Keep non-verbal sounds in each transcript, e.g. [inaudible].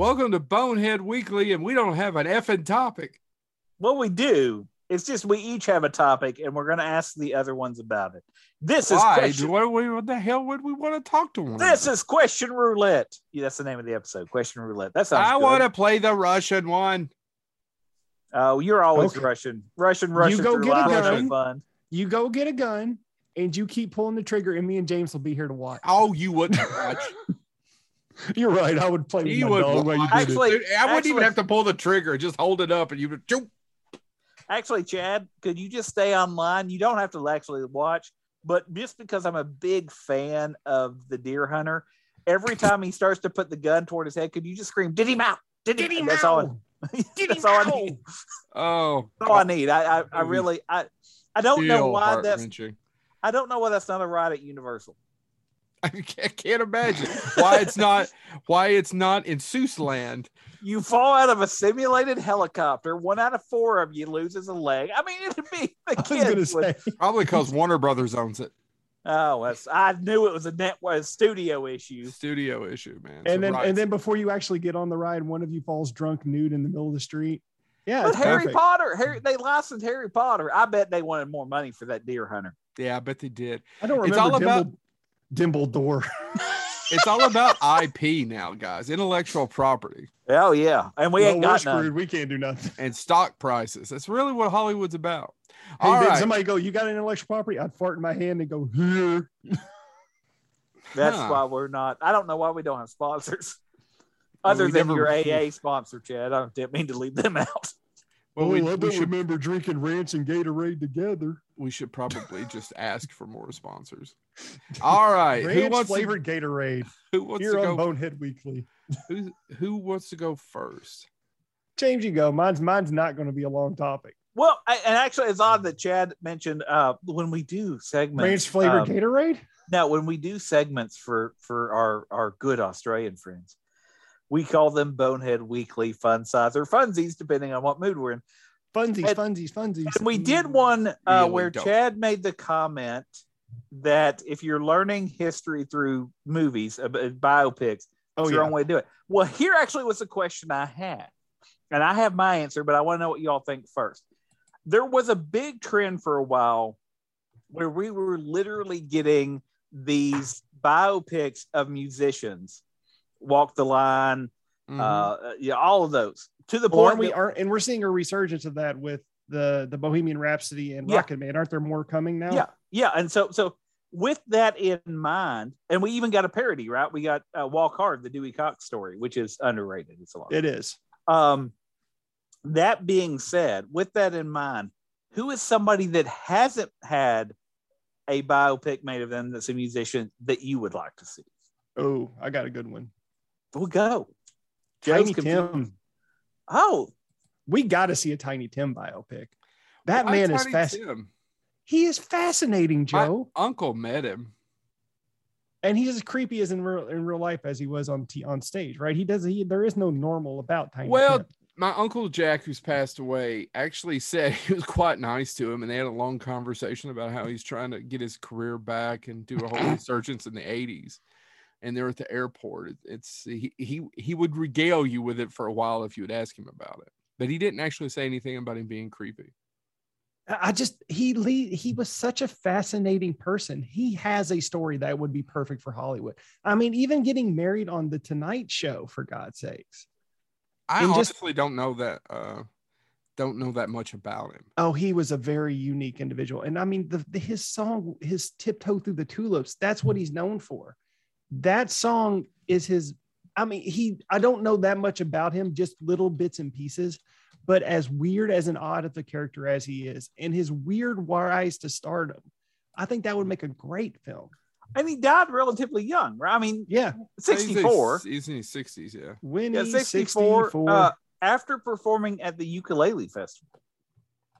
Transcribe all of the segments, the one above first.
Welcome to Bonehead Weekly, and we don't have an effing topic. What we do, it's just we each have a topic, and we're going to ask the other ones about it. This is Why? question. What, what, what the hell would we want to talk to one? This about? is question roulette. Yeah, that's the name of the episode. Question roulette. That's. I want to play the Russian one. Oh, you're always Okay. Russian, Russian, Russian. You go get a gun. Fun. You go get a gun and you keep pulling the trigger, and me and James will be here to watch. Oh, you wouldn't watch. [laughs] [laughs] You're right. I would play with You would dog while you did. Actually- Dude, I wouldn't even have to pull the trigger; just hold it up, and you would. Choop. Actually, Chad, could you just stay online? You don't have to actually watch, but just because I'm a big fan of the deer hunter, every time he starts to put the gun toward his head, could you just scream, "Did him out! Did him!" Did him That's all. I, [laughs] Did that's all I need. Oh, That's all I need. I, I, I really, I, I don't know why that's. I don't know why that's not a ride at Universal. [laughs] I can't, imagine why it's not. Why it's not in Seuss Land. You fall out of a simulated helicopter. One out of four of you loses a leg. I mean, it'd be [laughs] the I was gonna kids would- say, [laughs] Probably because Warner Brothers owns it. Oh, that's, I knew it was a net was studio issue. Studio issue, man. and So then rights. and then before you actually get on the ride, one of you falls drunk nude in the middle of the street. Yeah, But Harry perfect. Potter, Harry, they licensed Harry Potter. I bet they wanted more money for that deer hunter. yeah, I bet they did. I don't It's remember all about- Dimble, Dimbledore. It's all about IP now, guys. Intellectual property Oh yeah, and we Well, ain't we're got none. screwed. We can't do nothing. and stock prices. That's really what Hollywood's about. Hey, All did right. somebody go, you got an intellectual property? I'd fart in my hand and go, here. That's Huh. why we're not. I don't know why we don't have sponsors. Other we than never- your AA [laughs] sponsor, Chad. I didn't mean to leave them out. Well, we, I we don't should remember drinking ranch and Gatorade together. We should probably just ask for more sponsors. [laughs] All right. Who Ranch wants to, flavored Gatorade [laughs] who wants here to on go? Bonehead Weekly. Who, who wants to go first? James, you go. Mine's mine's not going to be a long topic. Well, I, and actually, it's odd that Chad mentioned uh, when we do segments. Ranch flavored um, Gatorade. Now, when we do segments for for our our good Australian friends, we call them Bonehead Weekly Fun Size or Funsies, depending on what mood we're in. Funsies, and- funsies, funsies. And we did one uh, Really where don't. Chad made the comment that if you're learning history through movies, uh, biopics, Oh, it's the yeah. wrong way to do it. Well, here actually was a question I had, and I have my answer, but I want to know what y'all think first. There was a big trend for a while where we were literally getting these biopics of musicians, Walk the Line, Mhm. uh, yeah, all of those to the Well, point we that- aren't and we're seeing a resurgence of that with the the Bohemian Rhapsody and Yeah. Rocket Man. Aren't there more coming now? Yeah, yeah, and so so with that in mind, and we even got a parody, right? We got uh, Walk Hard, the Dewey Cox story, which is underrated. It's a lot. it is. Um, that being said, with that in mind, who is somebody that hasn't had a biopic made of them that's a musician that you would like to see? Oh, I got a good one. We'll go. Tiny. Tim. Oh, We got to see a Tiny Tim biopic. That Why man is fast. Tim? He is fascinating, My Joe, uncle met him. and he's as creepy as in real in real life as he was on t- on stage. Right? He does. He there is no normal about Tiny Well, Tim. my uncle Jack, who's passed away, actually said [laughs] he was quite nice to him, and they had a long conversation about how he's trying to get his career back and do a whole [coughs] resurgence in the '80s. And they're at the airport. It's he, he he would regale you with it for a while if you would ask him about it, but he didn't actually say anything about him being creepy. I just he le- he was such a fascinating person. He has a story that would be perfect for Hollywood. I mean, even getting married on the Tonight Show, for God's sakes. I And just- honestly don't know that. Uh, don't know that much about him. Oh, he was a very unique individual. And I mean, the, the his song, his tiptoe through the tulips, that's what he's known for. That song is his. I mean, he, I don't know that much about him, just little bits and pieces. But as weird as an odd of the character as he is, and his weird rise to stardom, I think that would make a great film. and he died relatively young, right? I mean, Yeah. 64. He's in his sixties. Yeah. Winnie, Yeah, 64. 64. Uh, after performing at the ukulele festival.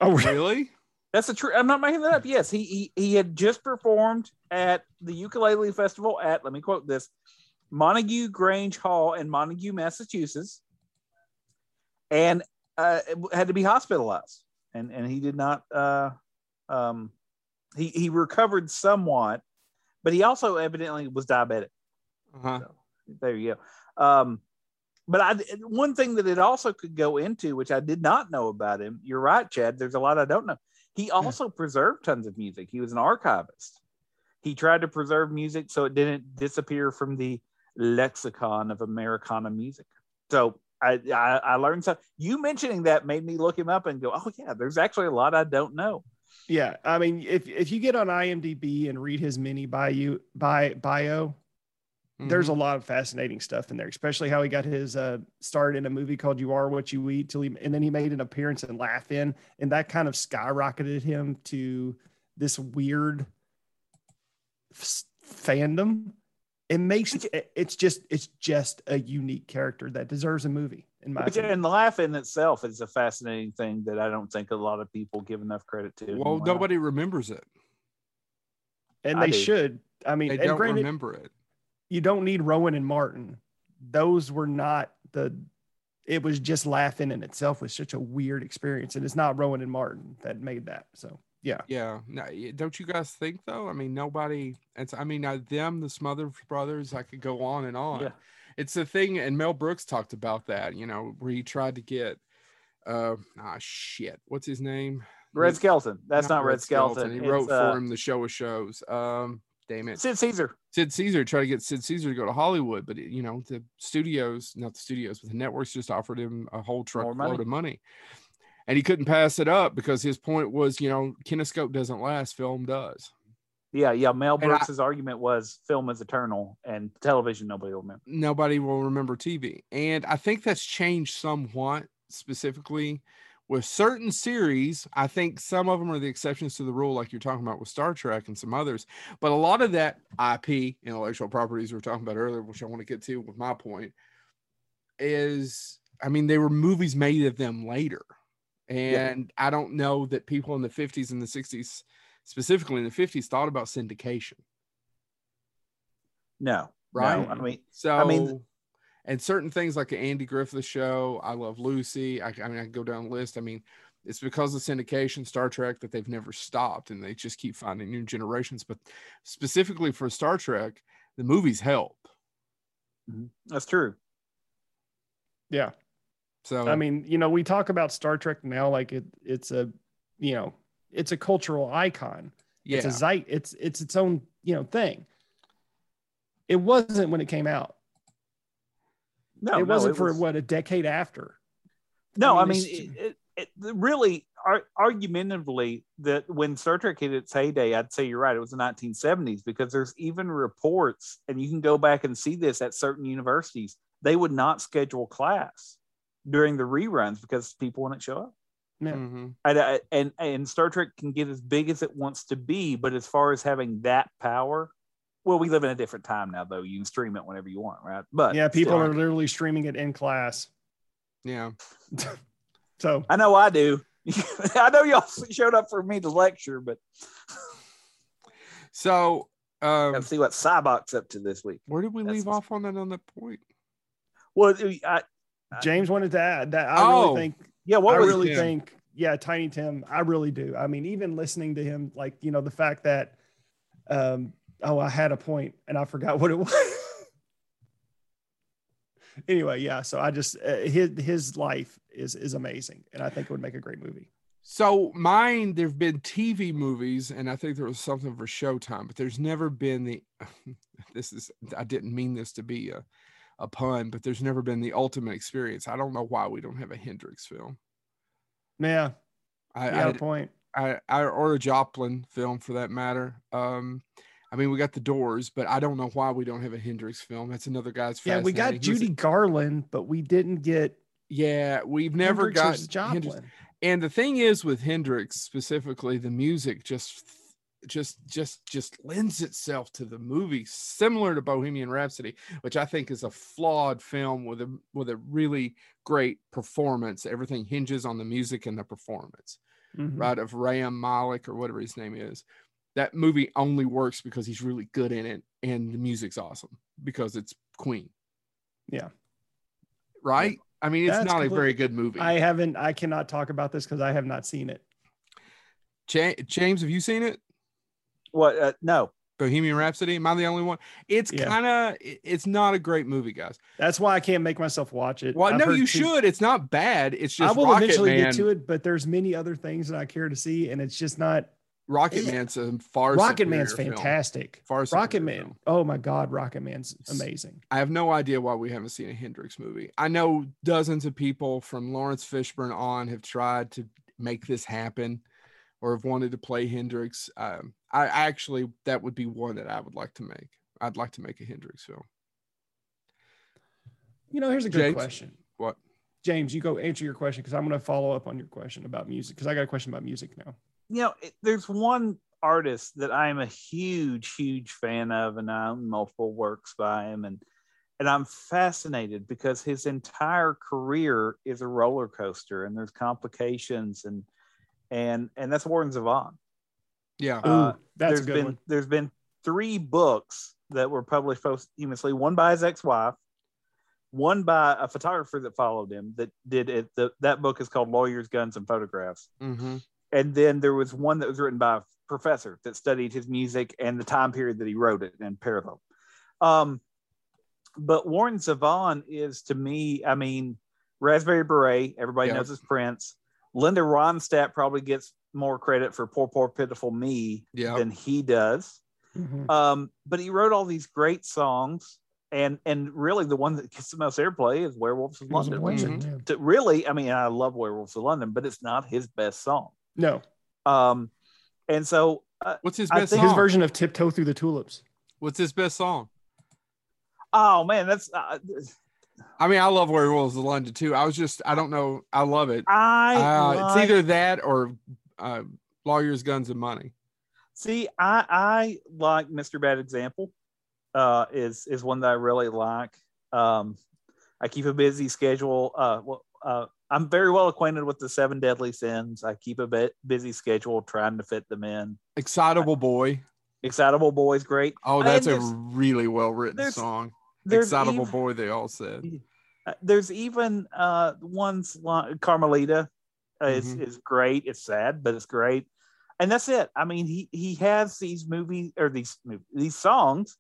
oh, [laughs] really? That's a true. I'm not making that up. Yes, he, he he had just performed at the ukulele festival at let me quote this Montague Grange Hall in Montague, Massachusetts, and uh, had to be hospitalized. And and he did not. Uh, um, he he recovered somewhat, but he also evidently was diabetic. Uh-huh. There you go. Um, but I one thing that it also could go into, which I did not know about him. You're right, Chad. There's a lot I don't know. He hmm. also preserved tons of music. He was an archivist. He tried to preserve music so it didn't disappear from the lexicon of Americana music. So I, I, I learned something. You mentioning that made me look him up and go, oh yeah, there's actually a lot I don't know. Yeah, I mean, if if you get on IMDb and read his mini bio, bio, bio there's a Mhm. lot of fascinating stuff in there, especially how he got his uh, start in a movie called "You Are What You Eat," till he and then he made an appearance in Laugh In, and that kind of skyrocketed him to this weird f- fandom. It makes it, it's just it's just a unique character that deserves a movie in my Which, opinion. and the laugh in itself is a fascinating thing that I don't think a lot of people give enough credit to. Well, nobody remembers it. And I they do. should. I mean, They and don't granted, remember it. You don't need Rowan and Martin. Those were not the. It was just laughing in itself was such a weird experience, and it's not Rowan and Martin that made that. So yeah, Yeah. No, don't you guys think though? I mean, nobody. It's. I mean, uh, them, the Smothers Brothers. I could go on and on. Yeah. It's the thing, and Mel Brooks talked about that. You know, where he tried to get. Uh, ah, shit. What's his name? Red skelton That's not, Red Skelton. He It's, wrote uh, for him the show of shows. Um, damn it. Sid Caesar. Sid Caesar tried to get Sid Caesar to go to Hollywood, but you know the studios, not the studios, but the networks just offered him a whole truckload money. of money, and he couldn't pass it up because his point was, you know, kinescope doesn't last, film does. Yeah, yeah. Mel And I- Brooks's argument was film is eternal and television nobody will remember. Nobody will remember TV, and I think that's changed somewhat, specifically with certain series. I think some of them are the exceptions to the rule, like you're talking about with Star Trek and some others. But a lot of that IP, intellectual properties we were talking about earlier, which I want to get to with my point, is I mean, they were movies made of them later. And I don't know that people in the 50s and the 60s, specifically in the 50s, thought about syndication, No, right? No, I mean, So, I mean- and certain things like the Andy Griffith show, I Love Lucy. I, I mean, I can go down the list. I mean, it's because of syndication, Star Trek, that they've never stopped and they just keep finding new generations. But specifically for Star Trek, the movies help. Mm-hmm. that's true. yeah. So, I mean, you know, we talk about Star Trek now like it, it's a, you know, it's a cultural icon. yeah, It's a zeit. It's it's its own you know thing. It wasn't when it came out. No, it no, wasn't for was- what a decade after. No, I I mean, mean, it, it, it really, ar- argumentatively, that when Star Trek hit its heyday, I'd say you're right. It was the 1970s because there's even reports, and you can go back and see this at certain universities. They would not schedule class during the reruns because people wouldn't show up. Yeah. Mhm. And, and and Star Trek can get as big as it wants to be, but as far as having that power, well, we live in a different time now, though. You can stream it whenever you want, right? But Yeah, people still. are literally streaming it in class. yeah. [laughs] So I know I do. [laughs] I know y'all showed up for me to lecture, but So, um, let's see what Sybok's up to this week. where did we That's- leave off on that on that point? Well, I, James wanted to add that I Oh, really think yeah, what I really Tim? think yeah, Tiny Tim, I really do. I mean, even listening to him, like you know, the fact that um oh, I had a point and I forgot what it was. anyway, yeah, so I just uh, his his life is is amazing and I think it would make a great movie. So mine, there've been TV movies, and I think there was something for Showtime, but there's never been the. [laughs] this is I didn't mean this to be a, a pun, but there's never been the ultimate experience. I don't know why we don't have a Hendrix film. Yeah, I, got I, a point. I, I or a Joplin film for that matter. Um, I mean, we got the Doors, but I don't know why we don't have a Hendrix film. That's another guy's. Yeah, we got. He was- Judy Garland, but we didn't get Yeah, we've never Hendrix got. Hendrix. And the thing is with Hendrix specifically, the music just just just just lends itself to the movie similar to Bohemian Rhapsody, which I think is a flawed film with a with a really great performance. Everything hinges on the music and the performance, Mhm. right? Of Ram Malik or whatever his name is. That movie only works because he's really good in it and the music's awesome because it's Queen. Yeah. Right? I mean, it's That's not a very good movie. I haven't. I cannot talk about this because I have not seen it. Ja- James, have you seen it? what? Uh, no, Bohemian Rhapsody. Am I the only one? It's Yeah. kind of it's not a great movie, guys. That's why I can't make myself watch it. Well, I've no, you two- should. It's not bad. It's just I will Rocket eventually Man. get to it, but there's many other things that I care to see, and it's just not. Rocket Yeah. Man's a far Rocket Man's superior film. fantastic. Far Rocket Man. film. Oh my God, Rocket Man's amazing. I have no idea why we haven't seen a Hendrix movie. I know dozens of people from Laurence Fishburne on have tried to make this happen or have wanted to play Hendrix. Um, I I actually, that would be one that I would like to make. I'd like to make a Hendrix film. You know, here's a good James? question. What? James, you go answer your question because I'm going to follow up on your question about music because I got a question about music now. You know, it, there's one artist that I'm a huge, huge fan of, and I own multiple works by him, and and I'm fascinated because his entire career is a roller coaster, and there's complications, and and and that's Warren Zevon. Yeah. Ooh, Uh, that's a there's good been one. there's been three books that were published posthumously. One by his ex-wife, one by a photographer that followed him that did it. The, that book is called Lawyers, Guns, and Photographs hmm and then there was one that was written by a professor that studied his music and the time period that he wrote it in parallel. Um, but Warren Zevon is to me, I mean, Raspberry Beret, everybody Yeah. knows his Prince. Linda Ronstadt probably gets more credit for Poor, Poor, Pitiful Me Yeah. than he does. Mhm. Um, but he wrote all these great songs. And, and really the one that gets the most airplay is Werewolves of It was a London. wonder, Mhm. yeah. To really, I mean, I love Werewolves of London, but it's not his best song. No, Um, and so uh, What's his best think- song? his version of Tiptoe Through the Tulips. What's his best song? oh man, that's uh, I mean, I love "Where Werewolves the London too. I was just, I don't know. I love it. I Uh, like- it's either that or uh, Lawyers, Guns, and Money. see I I like Mr. Bad Example uh is is one that I really like. Um I keep a busy schedule. Uh well uh I'm very well acquainted with the seven deadly sins. I keep a bit busy schedule trying to fit them in. Excitable Boy. Excitable Boys, great. Oh, that's a really well written song. Excitable even- Boy, they all said. Uh, there's even uh ones like Carmelita uh, is Mhm. is great. It's sad, but it's great. And that's it. I mean, he he has these movies or these these songs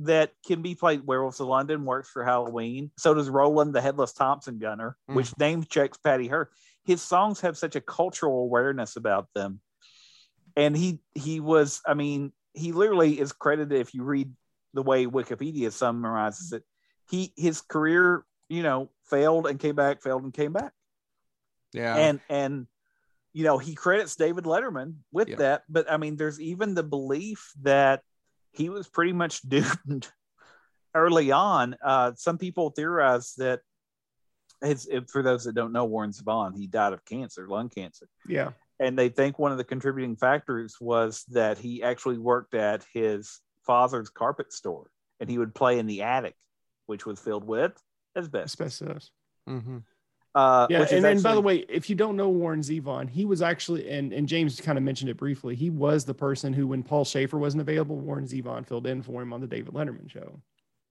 that can be played. Werewolves of London works for Halloween. So does Roland the Headless Thompson Gunner, mm. which name checks Patty Hearst. His songs have such a cultural awareness about them. And he he was, I mean, he literally is credited if you read the way Wikipedia summarizes it. He his career, you know, failed and came back, failed and came back. Yeah. And and you know, he credits David Letterman with Yeah. that, but I mean, there's even the belief that he was pretty much [laughs] doomed early on. Uh, some people theorize that his, if- for those that don't know, Warren Zevon, he died of cancer, lung cancer Yeah. and they think one of the contributing factors was that he actually worked at his father's carpet store and he would play in the attic which was filled with asbestos Asbestos. Mhm. Uh Yeah, which and, is and by the way, if you don't know Warren Zevon, he was actually, and, and James kind of mentioned it briefly, he was the person who, when Paul Shaffer wasn't available, Warren Zevon filled in for him on the David Letterman show.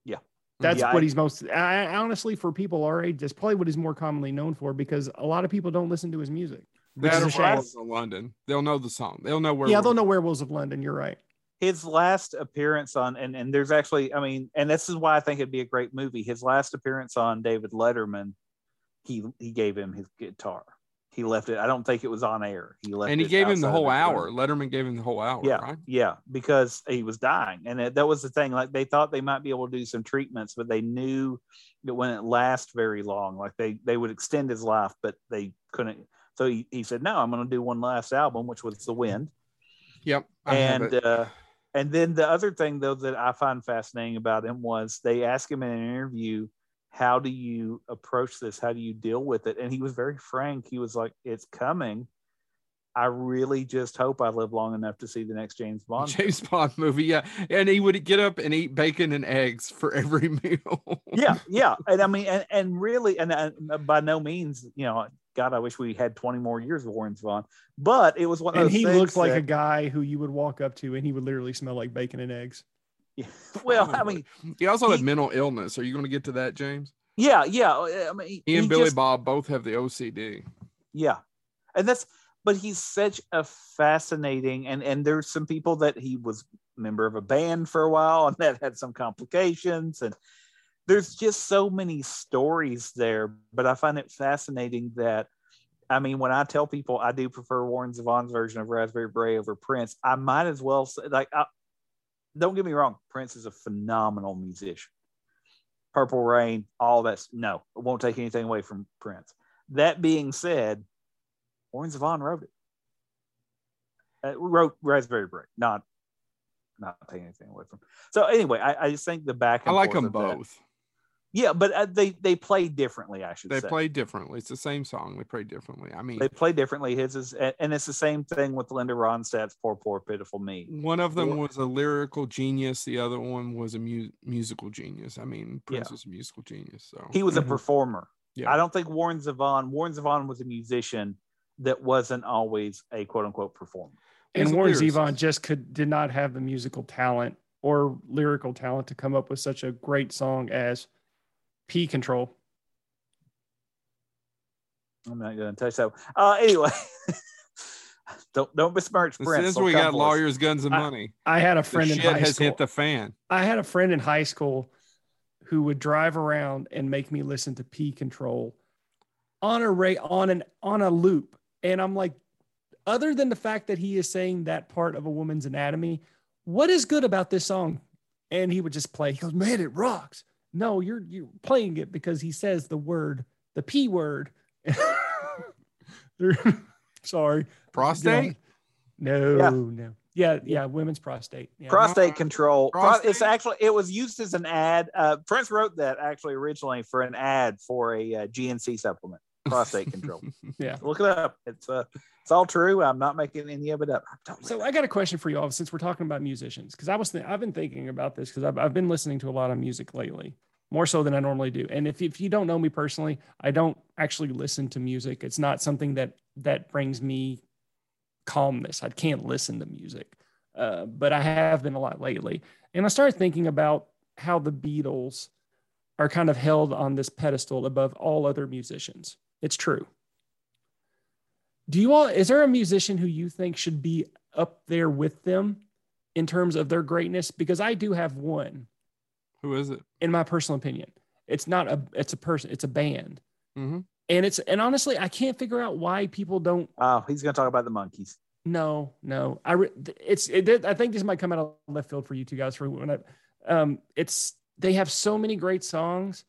Yeah. That's Yeah, what I- he's most, I, I- honestly, for people our age, that's probably what he's more commonly known for because a lot of people don't listen to his music. Which That is or a shame. Werewolves of London. They'll know the song. They'll know where. Yeah, they'll know Werewolves of London. You're right. his last appearance on and, and there's actually i mean and this is why i think it'd be a great movie his last appearance on david letterman he he gave him his guitar he left it i don't think it was on air he left And he gave him the whole hour. room. Letterman gave him the whole hour. yeah Right? yeah because he was dying and it, that was the thing like they thought they might be able to do some treatments but they knew it wouldn't last very long like they they would extend his life but they couldn't so he, he said no i'm going to do one last album which was the wind Yep. I and uh, and then the other thing though that I find fascinating about him was they asked him in an interview, "How do you approach this? How do you deal with it?" And he was very frank. He was like, "It's coming. I really just hope I live long enough to see the next James Bond." James Bond movie. Yeah. And he would get up and eat bacon and eggs for every [laughs] meal. yeah, yeah, and I mean, and, and really, and, and uh, by no means, you know, God, I wish we had twenty more years of Warren Zevon, but it was one of And those he things looked like a guy who you would walk up to and he would literally smell like bacon and eggs. [laughs] well, I mean, He also had He- mental illness. Are you going to get to that, James? yeah, yeah. Uh, I mean, He and he Billy just- Bob both have the OCD. Yeah. And that's but he's such a fascinating and and there's some people that he was member of a band for a while, and that had some complications. And there's just so many stories there. But I find it fascinating that, I mean, when I tell people I do prefer Warren Zevon's version of Raspberry Beret over Prince, I might as well say, like, I, don't get me wrong, Prince is a phenomenal musician. Purple Rain, all that's no, it won't take anything away from Prince. That being said, Warren Zevon wrote it. Uh, wrote Raspberry Beret, not not taking anything away from. So anyway, I, I just think the back. I like them of that- both. Yeah, but uh, they they play differently. I should say. They say play differently. It's the same song. They play differently. I mean, they play differently. His is, and it's the same thing with Linda Ronstadt's "Poor Poor Pitiful Me." one of them Yeah. was a lyrical genius. The other one was a mu- musical genius. I mean, Prince Yeah. was a musical genius. So He was a Mhm. performer. Yeah. I don't think Warren Zevon. Warren Zevon was a musician that wasn't always a quote unquote performer. And Warren. Zevon just could did not have the musical talent or lyrical talent to come up with such a great song as P Control. I'm not going to touch that. One. Uh, anyway, [laughs] don't don't besmirch Prince. Since He'll we got for us. lawyers, guns, and money, I had a the friend in shit high has school. hit the fan. I had a friend in high school who would drive around and make me listen to P Control on a ray on an on a loop. And I'm like, other than the fact that he is saying that part of a woman's anatomy, what is good about this song? And he would just play. He goes, man, it rocks. No, you're you're playing it because he says the word, the P word. [laughs] Sorry. Prostate. No, Yeah. no. Yeah, yeah, women's prostate. Yeah. prostate control. Pro- It's actually it was used as an ad. Uh, Prince wrote that actually originally for an ad for a uh, GNC supplement. Prostate control. [laughs] Yeah. Look it up. It's uh, it's all true. I'm not making any of it up. Don't So I got a question for you all since we're talking about musicians because I was th- I've been thinking about this because I've, I've been listening to a lot of music lately more so than I normally do and if, if you don't know me personally I don't actually listen to music it's not something that that brings me calmness I can't listen to music uh, but I have been a lot lately and I started thinking about how the Beatles are kind of held on this pedestal above all other musicians it's true. Do you all is there a musician who you think should be up there with them in terms of their greatness? Because i do have one. Who is it? in my personal opinion. It's not a it's a person it's a band. Mhm. and it's and honestly i can't figure out why people don't Oh, he's going to talk about the monkeys. no no. I re, it's it, i think this might come out of left field for you two guys for when I, um it's they have so many great songs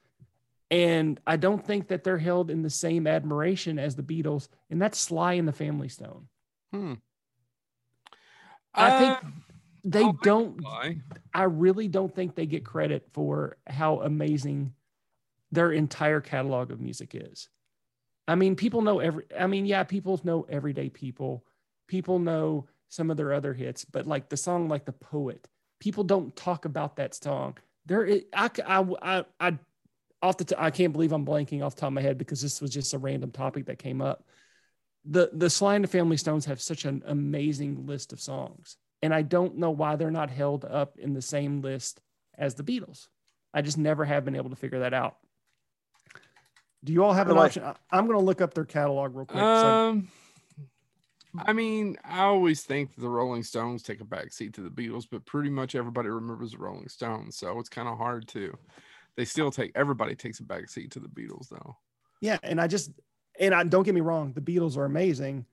and i don't think that they're held in the same admiration as the beatles and that's sly and the family stone Hmm. I think Uh, they I'll don't? I really don't think they get credit for how amazing their entire catalog of music is. I mean, people know every I mean, yeah, people know everyday people. People know some of their other hits, but like the song like The Poet, people don't talk about that song. There is, I I I I off the t- I can't believe I'm blanking off the top of my head because this was just a random topic that came up. The the Sly and the Family Stones have such an amazing list of songs and I don't know why they're not held up in the same list as the Beatles. I just never have been able to figure that out. Do you all have an the option? I- I'm going to look up their catalog real quick. So- Um, I mean, I always think the Rolling Stones take a back seat to the Beatles, but pretty much everybody remembers the Rolling Stones, so it's kind of hard to. They still take everybody takes a back seat to the Beatles, though. yeah, and I just and I don't get me wrong, the Beatles are amazing,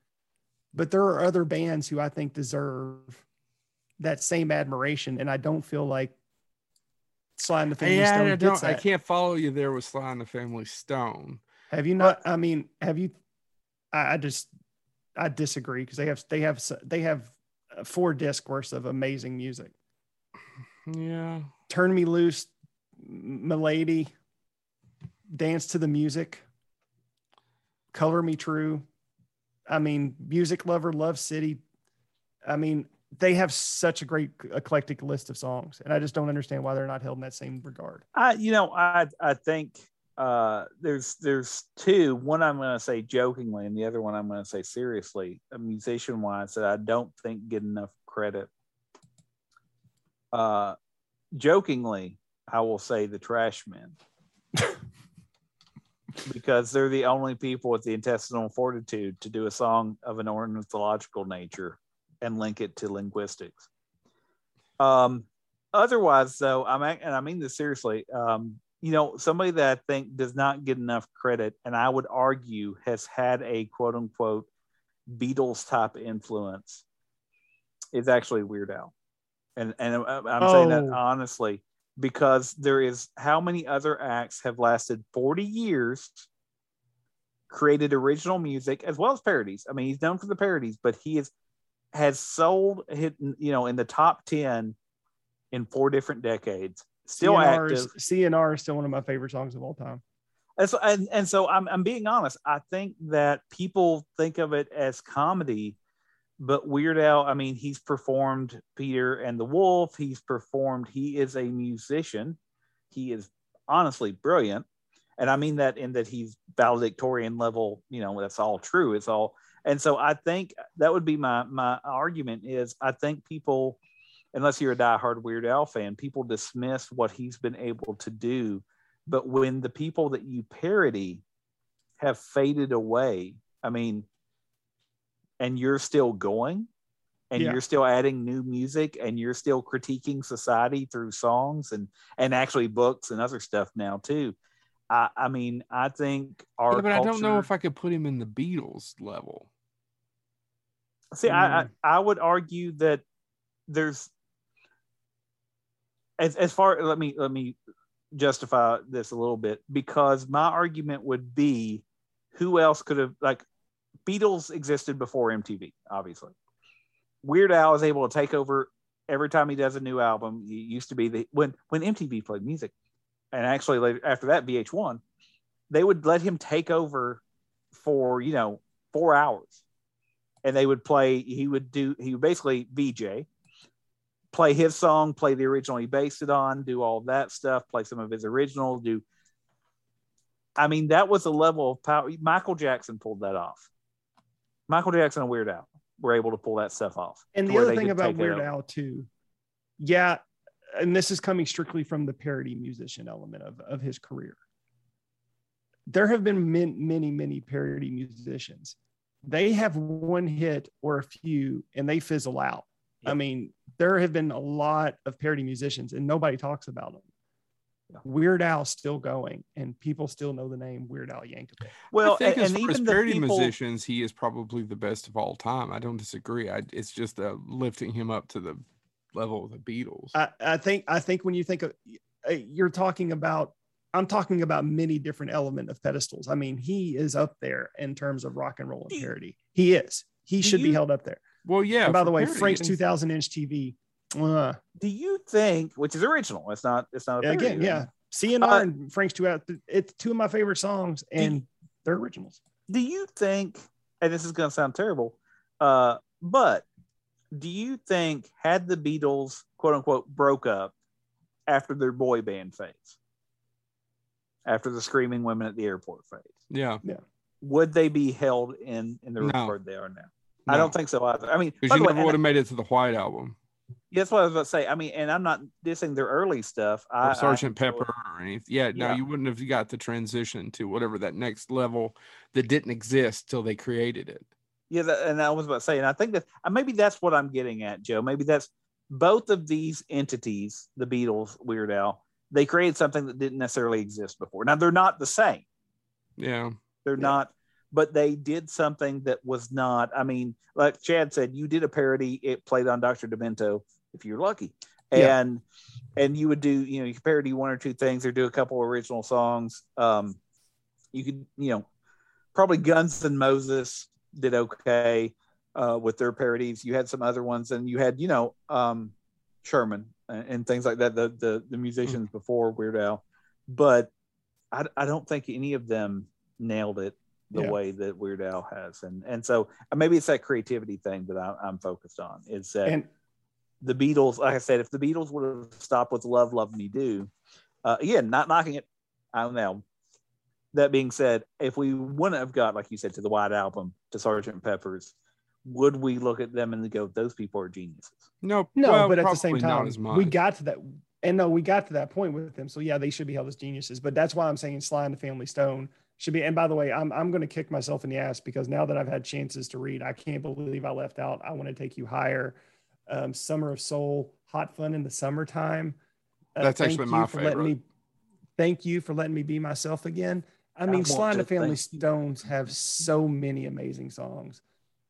but there are other bands who I think deserve that same admiration, and I don't feel like Sly and the Family Yeah, Stone I, gets don't, I can't follow you there with Sly and the Family Stone. Have you not? I mean, have you? I, I just I disagree because they have they have they have four disc worth of amazing music. Yeah, Turn Me Loose, M'Lady, Dance to the Music, Color Me True. I mean, Music Lover, Love City. I mean, they have such a great eclectic list of songs, and I just don't understand why they're not held in that same regard. I, you know, I, I think uh, there's, there's two. One I'm going to say jokingly, and the other one I'm going to say seriously. A musician wise, that I don't think get enough credit. Uh, jokingly, I will say the Trashmen, [laughs] because they're the only people with the intestinal fortitude to do a song of an ornithological nature and link it to linguistics. Um, otherwise, though, I'm and I mean this seriously. Um, you know, somebody that I think does not get enough credit, and I would argue has had a quote unquote Beatles type influence, is actually Weird Al, and and I'm I'm saying that Oh. honestly because there is how many other acts have lasted 40 years created original music as well as parodies i mean he's known for the parodies but he is has sold hit you know in the top 10 in four different decades still CNR active is, CNR is still one of my favorite songs of all time. and so, and, and so I'm, I'm being honest. I think that people think of it as comedy, but Weird Al, I mean, he's performed Peter and the Wolf. He's performed, he is a musician. He is honestly brilliant. And I mean that in that he's valedictorian level, you know, that's all true. It's all, and so I think that would be my, my argument is I think people, unless you're a diehard Weird Al fan, people dismiss what he's been able to do but when the people that you parody have faded away i mean and you're still going and Yeah. you're still adding new music and you're still critiquing society through songs and and actually books and other stuff now too i i mean i think our Yeah, but I don't know if I could put him in the Beatles level. See, I, I Mm. I would argue that there's as as far let me let me justify this a little bit because my argument would be who else could have like Beatles existed before MTV, obviously. Weird Al is able to take over every time he does a new album. He used to be the when when MTV played music, and actually later, after that VH1, they would let him take over for you know four hours and they would play he would do he would basically vj play his song play the original he based it on do all that stuff play some of his original do i mean that was a level of power michael jackson pulled that off michael jackson and weird al were able to pull that stuff off And the other thing about Weird. Al too, yeah, and this is coming strictly from the parody musician element of, of his career. There have been many, many, many parody musicians. They have one hit or a few and they fizzle out. I mean, there have been a lot of parody musicians and nobody talks about them. Yeah. Weird Al still going and people still know the name Weird Al Yankovic. well I think and, as and even the people musicians, he is probably the best of all time. I don't disagree. I, it's just uh, lifting him up to the level of the Beatles. I, I think I think when you think of uh, you're talking about I'm talking about many different element of pedestals. I mean, he is up there in terms of rock and roll and parody. He is. He do should be held up there. well, yeah. and by the way, parody, Frank's 2000 inch TV. Uh, do you think which is original it's not it's not a parody, again, yeah. CNR Uh, and Frank's two out. It's two of my favorite songs, and they're originals. do you think and this is going to sound terrible uh but do you think had the beatles quote unquote broke up after their boy band phase after the screaming women at the airport phase Yeah. Yeah, would they be held in in the No. regard they are now i don't think so either i mean by because the you way, never and would have made it to the White Album that's what i was about to say i mean and i'm not dissing their early stuff I, I Sergeant enjoy- Pepper or anything. Yeah, no, Yeah. you wouldn't have got the transition to whatever that next level that didn't exist till they created it. Yeah, that, and I was about to say, and I think that uh, maybe that's what I'm getting at, Joe. Maybe that's both of these entities, the Beatles, Weird Al, they created something that didn't necessarily exist before. Now they're not the same. Yeah. They're Yeah. not, but they did something that was not. I mean, like Chad said, you did a parody. It played on Doctor Demento, if you're lucky, Yeah. and and you would do, you know, you could parody one or two things or do a couple original songs. Um, you could, you know, probably Guns and Moses did okay uh, with their parodies. You had some other ones, and you had, you know, um, Sherman and, and things like that. The the the musicians before Weird Al, but I, I don't think any of them nailed it the Yeah. way that Weird Al has, and and so uh, maybe it's that creativity thing that I, I'm focused on. Is that And the Beatles, like I said, if the Beatles would have stopped with Love, Love Me Do, uh, again, not knocking it out know. That being said, if we wouldn't have got, like you said, to the White Album, to Sergeant Pepper's, would we look at them and go, those people are geniuses? No, no, well, but at the same time, we got to that. And no, we got to that point with them. So yeah, they should be held as geniuses. But that's why I'm saying Sly and the Family Stone should be. And by the way, I'm I'm going to kick myself in the ass because now that I've had chances to read, I can't believe I left out. I want to take you higher. Um, Summer of Soul, Hot Fun in the Summertime. Uh, That's Thank actually You my for letting favorite. me. Thank you for letting me be myself again. I I mean, want Sly and the Family thank you. Stones have so many amazing songs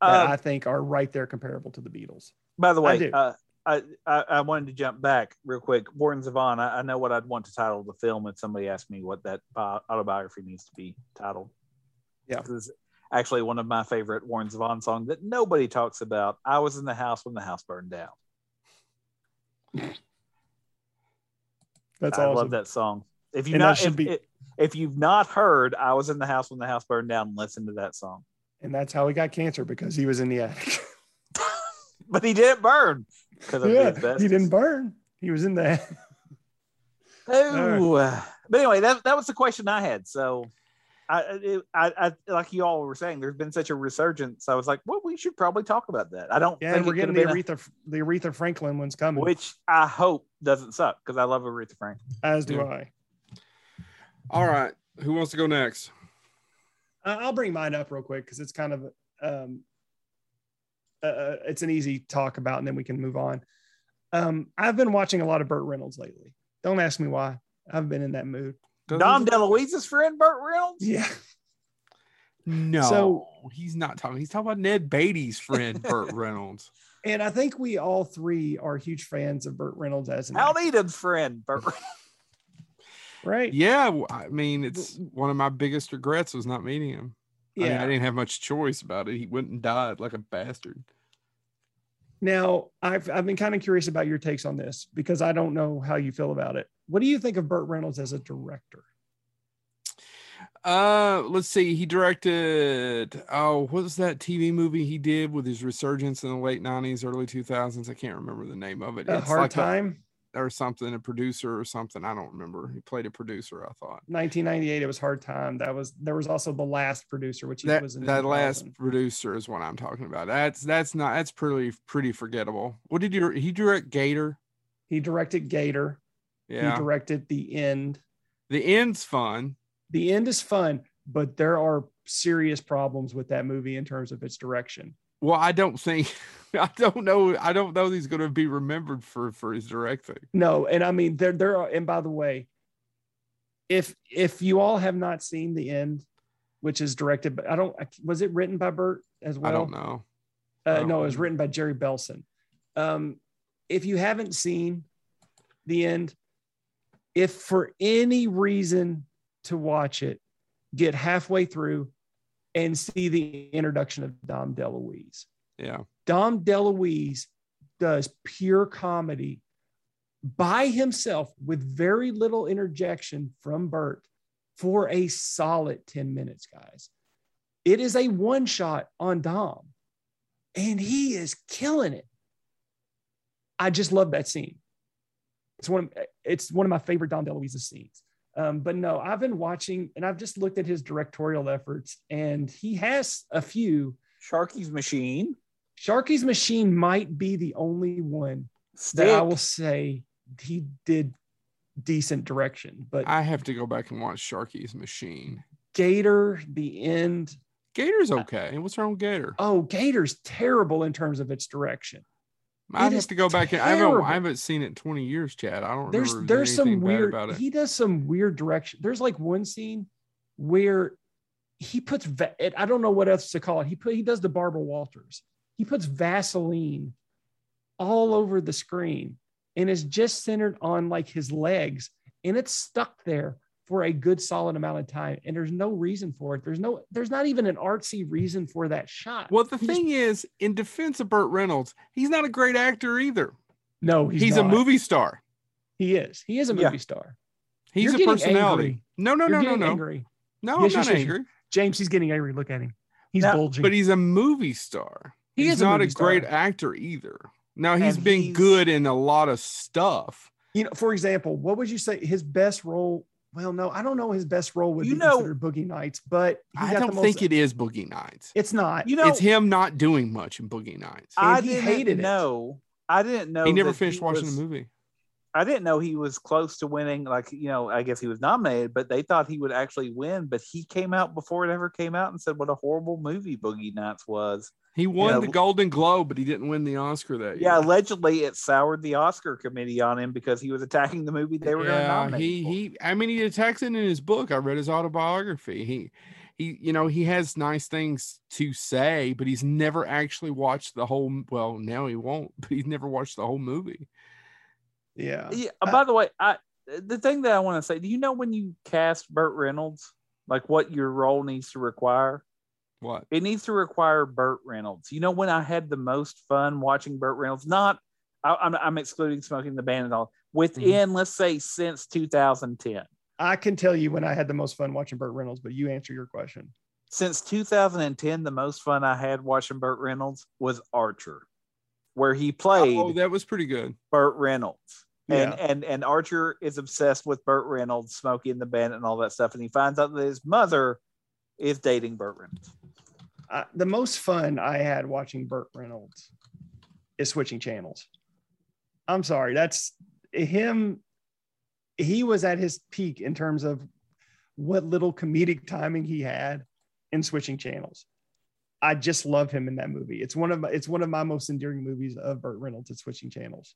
that Uh, I think are right there comparable to the Beatles. by the way, do. uh, I, I I wanted to jump back real quick. Warren Zevon, I, I know what I'd want to title the film, and somebody asked me what that bi- autobiography needs to be titled. Yeah. This is actually one of my favorite Warren Zevon songs that nobody talks about. I was in the house when the house burned down. That's I awesome. love that song. If you And not if, be- if, you've not heard, I was in the house when the house burned down. Listen to that song. And that's how he got cancer because he was in the attic. [laughs] But he didn't burn because of yeah, asbestos. he didn't burn. He was in the. Oh, uh, but anyway, that that was the question I had. So, I, it, I, I, like you all were saying, there's been such a resurgence. I was like, well, we should probably talk about that. I don't Yeah, think we're getting the been, Aretha, the Aretha Franklin one's coming, which I hope doesn't suck because I love Aretha Franklin. as do Yeah. I. All right. Who wants to go next? I'll bring mine up real quick because it's kind of um, uh, uh, it's an easy talk about, and then we can move on. Um, I've been watching a lot of Burt Reynolds lately. Don't ask me why. I've been in that mood. Dom DeLuise's friend, Burt Reynolds. Yeah, No, So- he's not talking. He's talking about Ned Beatty's friend, [laughs] Burt Reynolds. and I think we all three are huge fans of Burt Reynolds as an Hal actor, Needham's friend, Burt. Right? Yeah, I mean, it's one of my biggest regrets was not meeting him. I mean, I didn't have much choice about it. He went and died like a bastard. Now, I've I've been kind of curious about your takes on this because I don't know how you feel about it. What do you think of Burt Reynolds as a director? Uh, let's see. He directed. Oh, what was that TV movie he did with his resurgence in the late '90s, early 2000s? I can't remember the name of it. A It's hard like a- time. or something, a producer or something. I don't remember. He played a producer. I thought 1998. It was hard time. That was there was also the last producer, which he that was in that last producer is what I'm talking about. That's that's not that's pretty pretty forgettable. What did you he direct Gator? He directed Gator. Yeah, He directed The End. the end's fun. The End is fun, but there are serious problems with that movie in terms of its direction. Well, I don't think [laughs] I don't know. I don't know he's going to be remembered for for his directing. No, and I mean there there are and by the way, if if you all have not seen The End, which is directed but I don't was it written by Burt as well? I don't know. Uh, Oh. no, it was written by Jerry Belson. Um, if you haven't seen the end, if for any reason to watch it, get halfway through and see the introduction of Dom DeLuise. Yeah, Dom DeLuise does pure comedy by himself with very little interjection from Burt for a solid 10 minutes, guys. It is a one shot on Dom, and he is killing it. I just love that scene. It's one of, it's one of my favorite Dom DeLuise scenes. Um, but no, I've been watching and I've just looked at his directorial efforts, and he has a few. Sharky's Machine. Sharky's Machine might be the only one that I will say he did decent direction. But I have to go back and watch Sharky's Machine. Gator, the end. Gator's okay. What's wrong with Gator? Oh, Gator's terrible in terms of its direction. I'd have to go back and I haven't. I haven't seen it in 20 years, Chad. I don't There's remember there's some weird. about it. He does some weird direction. There's like one scene where he puts. Va- I don't know what else to call it. He put he does the Barbara Walters. He puts Vaseline all over the screen, and it's just centered on like his legs, and it's stuck there for a good solid amount of time. And there's no reason for it. There's no. There's not even an artsy reason for that shot. Well, the He just- thing is, in defense of Burt Reynolds, he's not a great actor either. no, he's, He's, a movie star. He is. He is a Yeah. movie star. He's You're a personality. angry. No, no, You're no, no, no. angry. No, Yes, I'm not yes, yes. angry. James, he's getting angry. Look at him. He's Now- bulging. But he's a movie star. He he's is a not a, movie great star. actor either. Now he's And been he's- good in a lot of stuff. you know, for example, what would you say his best role? Well, no, I don't know his best role would You be know- considered Boogie Nights, but he I don't most- think it is Boogie Nights. It's not. You know, it's him not doing much in Boogie Nights. I he didn't hated it. know. I didn't know. he never finished watching was- the movie. I didn't know he was close to winning. Like, you know, I guess he was nominated, but they thought he would actually win. But he came out before it ever came out and said what a horrible movie Boogie Nights was. He won Yeah. the Golden Globe, but he didn't win the Oscar that year. Yeah, allegedly it soured the Oscar committee on him because he was attacking the movie they were going to yeah, nominate. he for. he. I mean, he attacks it in his book. I read his autobiography. He he, you know, he has nice things to say, but he's never actually watched the whole. Well, now he won't, [laughs] but he's never watched the whole movie. Yeah. Yeah. I- by the way, I the thing that I want to say, do you know when you cast Burt Reynolds, like what your role needs to require? What? It needs to require Burt Reynolds. You know when I had the most fun watching Burt Reynolds? Not, I, I'm, I'm excluding smoking the band and all. Within, mm-hmm. let's say, since 2010. I can tell you when I had the most fun watching Burt Reynolds, but you answer your question. Since 2010, the most fun I had watching Burt Reynolds was Archer, where he oh, played Oh, that was pretty good. Burt Reynolds. And, Yeah. and and Archer is obsessed with Burt Reynolds, Smokey and the Bandit, and all that stuff. And he finds out that his mother is dating Burt Reynolds. I, the most fun I had watching Burt Reynolds is switching channels. I'm sorry, that's him. He was at his peak in terms of what little comedic timing he had in switching channels. I just love him in that movie. It's one of my, it's one of my most endearing movies of Burt Reynolds at switching channels.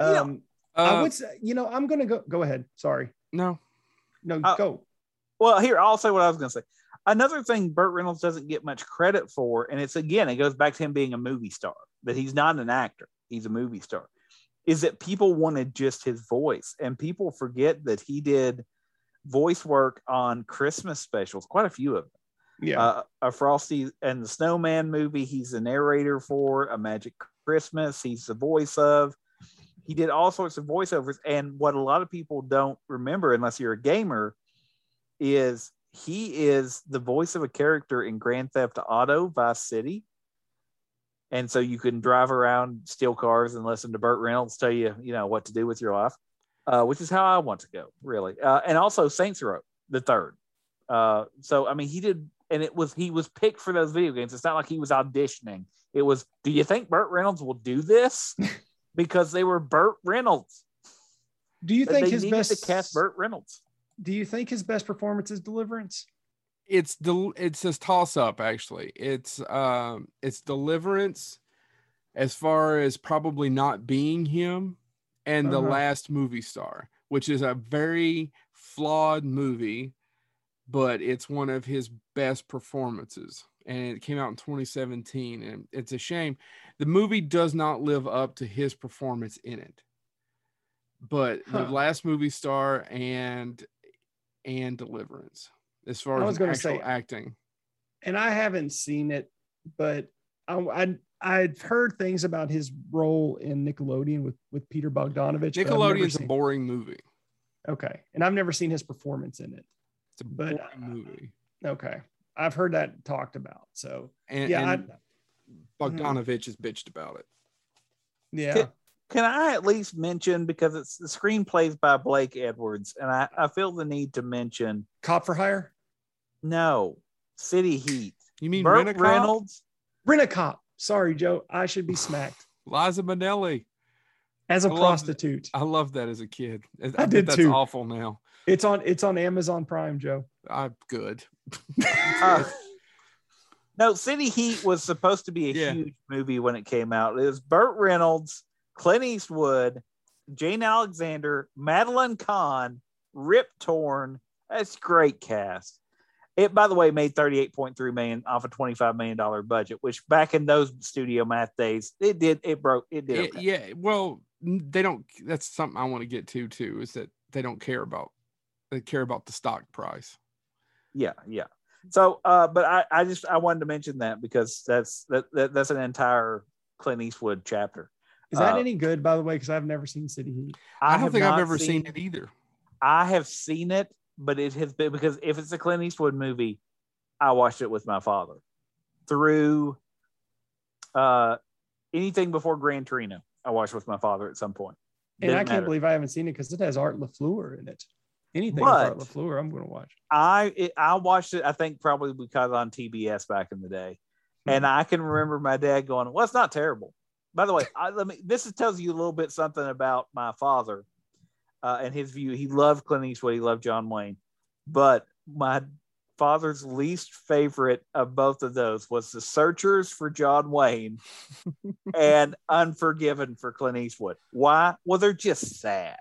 Yeah. Um, Um, I Uh, would say, you know, I'm gonna go. Go ahead. Sorry. no, No, Uh, go. Well, here I'll say what I was going to say. Another thing Burt Reynolds doesn't get much credit for, and it's again, it goes back to him being a movie star, that he's not an actor, he's a movie star, is that people wanted just his voice. And people forget that he did voice work on Christmas specials, quite a few of them. Yeah. Uh, a Frosty and the Snowman movie, he's the narrator for A Magic Christmas, he's the voice of. He did all sorts of voiceovers. And what a lot of people don't remember, unless you're a gamer, is he is the voice of a character in Grand Theft Auto Vice City. And so you can drive around, steal cars, and listen to Burt Reynolds tell you, you know, what to do with your life, uh, which is how I want to go, really. Uh, and also Saints Row, the third. Uh, so I mean, he did, and it was he was picked for those video games. It's not like he was auditioning. It was, do you think Burt Reynolds will do this? [laughs] because they were Burt Reynolds. do you think his best to cast Burt Reynolds. Do you think his best performance is Deliverance? it's del- it's a toss up actually. It's um it's deliverance as far as probably not being him and the Uh-huh. last movie star, which is a very flawed movie, but it's one of his best performances. And it came out in 2017. And it's a shame. The movie does not live up to his performance in it. But the last movie star and and deliverance as far as I as was gonna actual say- acting. and I haven't seen it, but I, I I'd heard things about his role in Nickelodeon with with Peter Bogdanovich. but I've Nickelodeon's a boring movie. okay, and I've never seen his performance in it. It's a But- boring movie. Okay, I've heard that talked about. So And, yeah, and I, Bogdanovich has bitched about it. yeah, Can I at least mention because it's the screenplays by Blake Edwards, and I, I feel the need to mention Cop for Hire, no City Heat. You mean Burt Rent-A-Cop? Reynolds. Rent a Cop. Sorry, Joe, I should be [sighs] smacked Liza Minnelli. as a I love- prostitute. I love that as a kid. I, I did that's too. awful now. It's on it's on Amazon Prime, Joe. I'm good. Uh, no, City Heat was supposed to be a Yeah. huge movie when it came out. It was Burt Reynolds, Clint Eastwood, Jane Alexander, Madeline Kahn, Rip Torn. That's great cast. It, by the way, made 38.3 million off a 25 million dollar budget, which back in those studio math days, it did it broke it did. It- okay. yeah. Well, they don't. That's something I want to get to too. Is that they don't care about. They care about the stock price. Yeah yeah so uh but i i just i wanted to mention that because that's that, that that's an entire clint eastwood chapter Is that Uh, any good, by the way? Because I've never seen City Heat. I, don't think I've ever seen, it either. i have seen it but it has been because if it's a clint eastwood movie i watched it with my father through uh anything before gran torino i watched with my father at some point. point And I Didn't can't matter. believe I haven't seen it because it has Art LaFleur in it. Anything But- with LaFleur, I'm going to watch. I it, I watched it. I think probably because on TBS back in the day, and I can remember my dad going, "Well, it's not terrible." By the way, [laughs] I, let me. This is, tells you a little bit something about my father. uh, and his view. He loved Clint Eastwood. He loved John Wayne, but my father's least favorite of both of those was The Searchers for John Wayne [laughs] and Unforgiven for Clint Eastwood. Why? Well, they're just sad.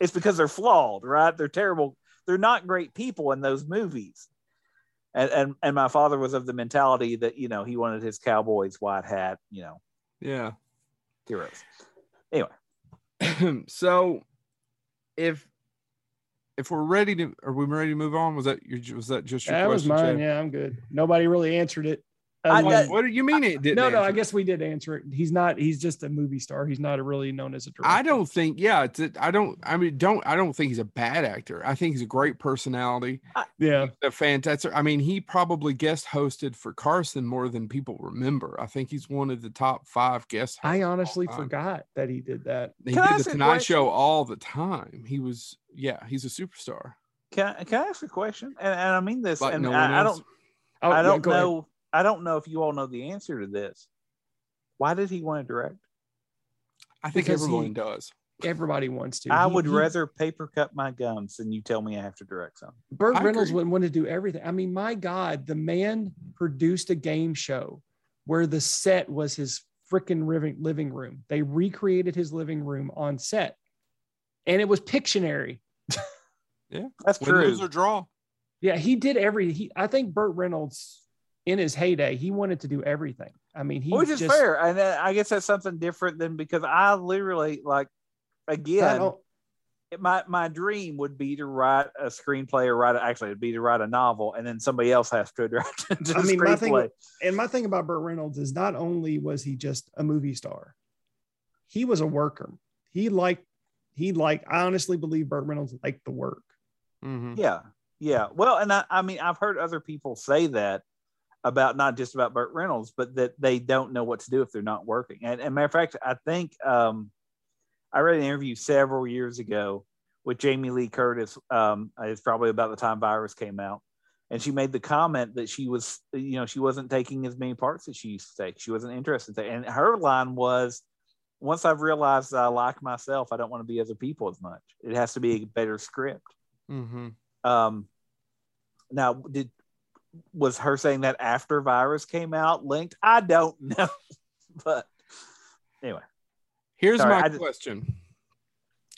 It's because they're flawed, right? They're terrible. They're not great people in those movies. And and and my father was of the mentality that you know he wanted his Cowboys white hat, you know, Yeah. heroes. Anyway, [clears throat] so if if we're ready to are we ready to move on? Was that your was that just your That was mine. Chad? Yeah, I'm good. Nobody really answered it. I- Other that- What do you mean it didn't? no, no, I guess we did answer it. He's not. He's just a movie star. He's not really known as a director. I don't think. Yeah, it's. a- I don't. I mean, don't. I don't think he's a bad actor. I think he's a great personality. Yeah, A fantastic. I mean, he probably guest hosted for Carson more than people remember. I think he's one of the top five guest. I honestly forgot that he did that. He Can did ask the a Tonight question? Show all the time. He was. Yeah, he's a superstar. can I, can I ask a question? And, and I mean this, Like and no I, I don't Oh, I don't go ahead. Know. I don't know if you all know the answer to this. Why did he want to direct? I think Because everyone he- does. Everybody wants to. I He- would he- rather paper cut my gums than you tell me I have to direct something. Burt Reynolds agree. wouldn't want to do everything. I mean, my God, the man produced a game show where the set was his freaking living living room. They recreated his living room on set, and it was Pictionary. [laughs] Yeah, that's Win, true. lose, or draw. Yeah, he did every. He, I think Burt Reynolds, in his heyday, he wanted to do everything. I mean, he Which is just, fair. And I guess that's something different than because I literally like again, o- my my dream would be to write a screenplay or write a, actually it'd be to write a novel and then somebody else has to [laughs] direct it I the mean, my thing- screenplay. and my thing about Burt Reynolds is not only was he just a movie star, he was a worker. He liked, he liked, I honestly believe Burt Reynolds liked the work. Mhm. Yeah. Yeah. Well, and I, I mean, I've heard other people say that about not just about Burt Reynolds, but that they don't know what to do if they're not working. And, and matter of fact, I think um, I read an interview several years ago with Jamie Lee Curtis. Um, it's probably about the time Virus came out. And she made the comment that she was, you know, she wasn't taking as many parts as she used to take. She wasn't interested. In and her line was, once I've realized I like myself, I don't want to be other people as much. It has to be a better script. Mhm. Um, now, did was her saying that after virus came out linked? I don't [laughs] know, but anyway, Here's Sorry, my I just- question.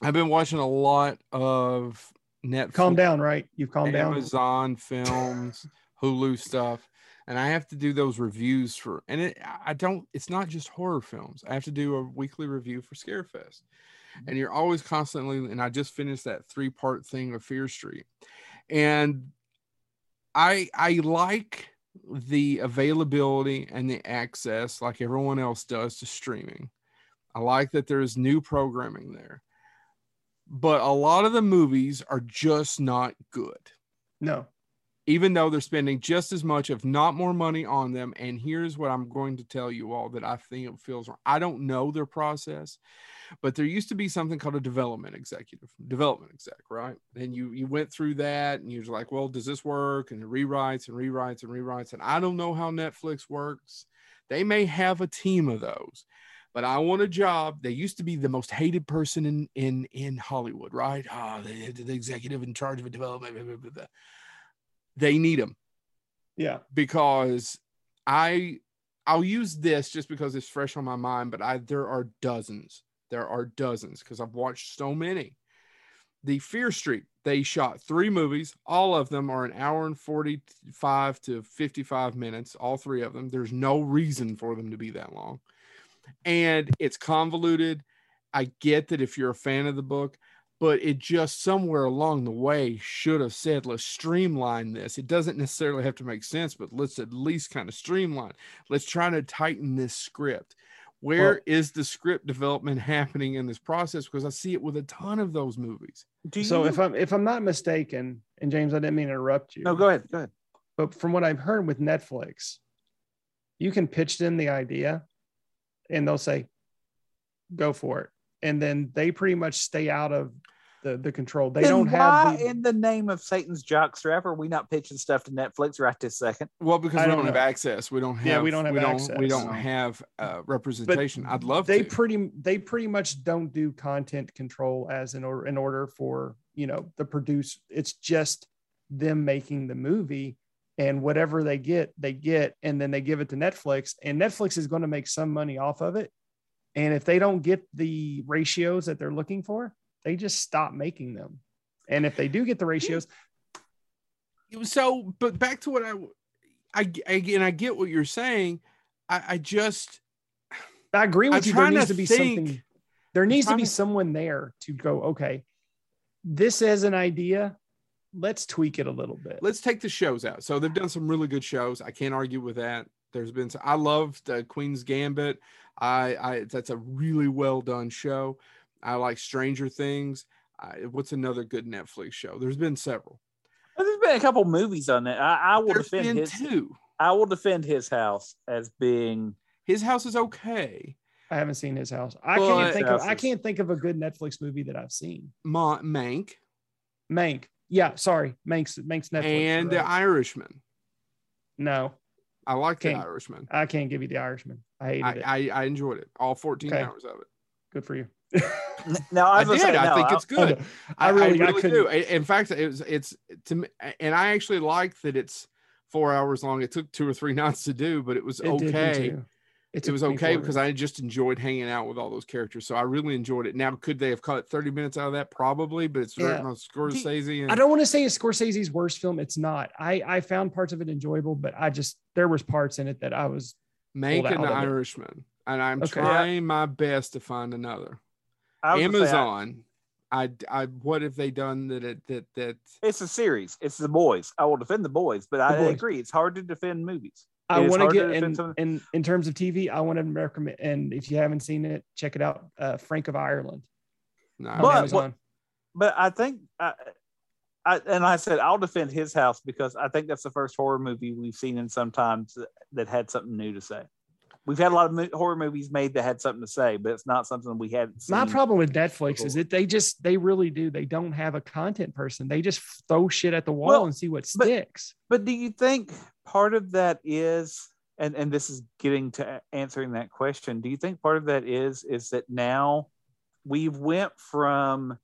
I've been watching a lot of Netflix, Calm down, right? You've calmed down. Amazon films, [laughs] Hulu stuff, and I have to do those reviews for. And it, I don't. It's not just horror films. I have to do a weekly review for Scarefest, and you're always constantly. And I just finished that three part thing of Fear Street, and I I like the availability and the access, like everyone else does, to streaming. I like that there's new programming there. But a lot of the movies are just not good, No, even though they're spending just as much, if not more money on them. And here's what I'm going to tell you all that I think it feels wrong. I don't know their process, but there used to be something called a development executive, development exec, right? And you you went through that and you're like, well, does this work? And rewrites and rewrites and rewrites. And I don't know how Netflix works. They may have a team of those but I want a job. They used to be the most hated person in in in Hollywood, right? Ah, the, the executive in charge of a development. Blah, blah, blah, blah. They need them yeah, because I I'll use this just because it's fresh on my mind, but I there are dozens. There are dozens because I've watched so many. The Fear Street, they shot three movies. All of them are an hour and 45 to 55 minutes, all three of them. There's no reason for them to be that long. And it's convoluted. I get that if you're a fan of the book, but it just somewhere along the way should have said, let's streamline this. It doesn't necessarily have to make sense, but let's at least kind of streamline. Let's try to tighten this script. Where is Well- the script development happening in this process? Because I see it with a ton of those movies. do you? So if I'm if I'm not mistaken, and James, I didn't mean to interrupt you. no, go ahead, go ahead. But from what I've heard with Netflix, you can pitch them the idea, and they'll say, "Go for it," and then they pretty much stay out of the the control. They Then don't why, have the, in the name of Satan's jockstrap, are we not pitching stuff to Netflix right this second? Well, because I we don't don't have access. We don't have. Yeah, we don't have we access. Don't, we don't have uh, representation. I'd love they to. pretty they pretty much don't do content control as in order in order for you know the produce it's just them making the movie and whatever they get they get and then they give it to netflix and netflix is going to make some money off of it and if they don't get the ratios that they're looking for they just stop making them and if they do get the ratios so, but back to what I, I, again, I get what you're saying. I, I just, i agree I'm with you there needs to to be think- something there needs to be to- someone there to go okay this as an idea let's tweak it a little bit let's take the shows out. So they've done some really good shows. I can't argue with that. There's been, some, I loved uh, Queen's Gambit. I, I, that's a really well done show. I like Stranger Things. I, what's another good Netflix show? There's been several. Well, There's been a couple movies on that. I, I will There's defend been his. two. I will defend his house as being. His house is okay. I haven't seen his house. I Well, can't think of I can't think of a good Netflix movie that I've seen. Ma- Mank Mank. Yeah, sorry. Mank's Mank's Netflix. and The. Irishman. no, I like The Can't- Irishman. I can't give you the Irishman. I hated I, it. I, I enjoyed it. All 14 Okay. hours of it. Good for you. No, I, I, was gonna did. say, I think I- it's good. [laughs] I really- I do. couldn't- In fact, it was it's to me, and I actually like that it's four hours long. It took two or three [laughs] nights to do, but it was It okay. too. It, was okay because I just enjoyed hanging out with all those characters. So I really enjoyed it. Now, could they have cut 30 minutes out of that? Probably, but it's Yeah. written on Scorsese. And I don't want to say it's Scorsese's worst film. It's not. I I found parts of it enjoyable, but I just there was parts in it that I was Mank pulled and The it. Irishman. And I'm Okay. trying my best to find another. Amazon. I, I, what have they done that it, that, that, it's a series. It's the boys. I will defend the boys, but I boys. agree. It's hard to defend movies. I want to get in, some- in in terms of TV. I want to recommend, and if you haven't seen it, check it out. Uh, Frank of Ireland no, But- Amazon. But I think, I, I, and I said I'll defend his house because I think that's the first horror movie we've seen in some time that, that had something new to say. We've had a lot of mo- horror movies made that had something to say, but it's not something we hadn't. My problem with Netflix is that they just they really do. They don't have a content person. They just throw shit at the wall Well, and see what but- sticks. But do you think part of that is, and and this is getting to answering that question? Do you think part of that is is that now we've went from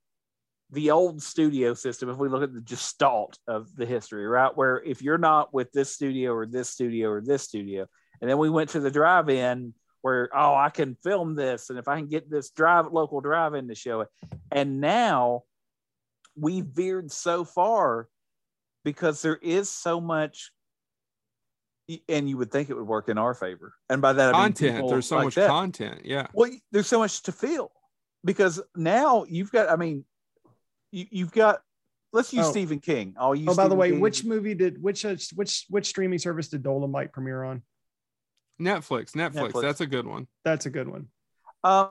the old studio system, if we look at the gestalt of the history, right, where if you're not with this studio or this studio or this studio, and then we went to the drive-in where oh I can film this, and if I can get this drive local drive-in to show it, and now we veered so far because there is so much and you would think it would work in our favor and by that I mean content. people There's so like much that. content. Yeah. well there's so much to feel because now you've got i mean you, you've got let's use Oh. stephen king i'll use Oh, by the way, King. which movie did which uh, which which streaming service did Dolomite premiere on? Netflix, Netflix. Netflix. That's a good one. That's a good one. um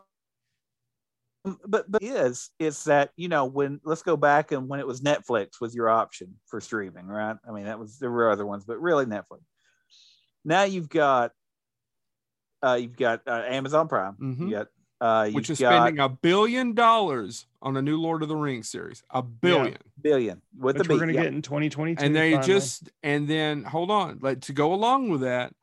but but is is that you know when let's go back and when it was netflix was your option for streaming right i mean that was there were other ones but really netflix now you've got uh you've got uh, amazon prime Mhm. you got uh you've Which is got spending a billion dollars on a new Lord of the Rings series. A billion. billion with Which the we're beat, gonna yeah. get in 2022. and they finally. just and then hold on like to go along with that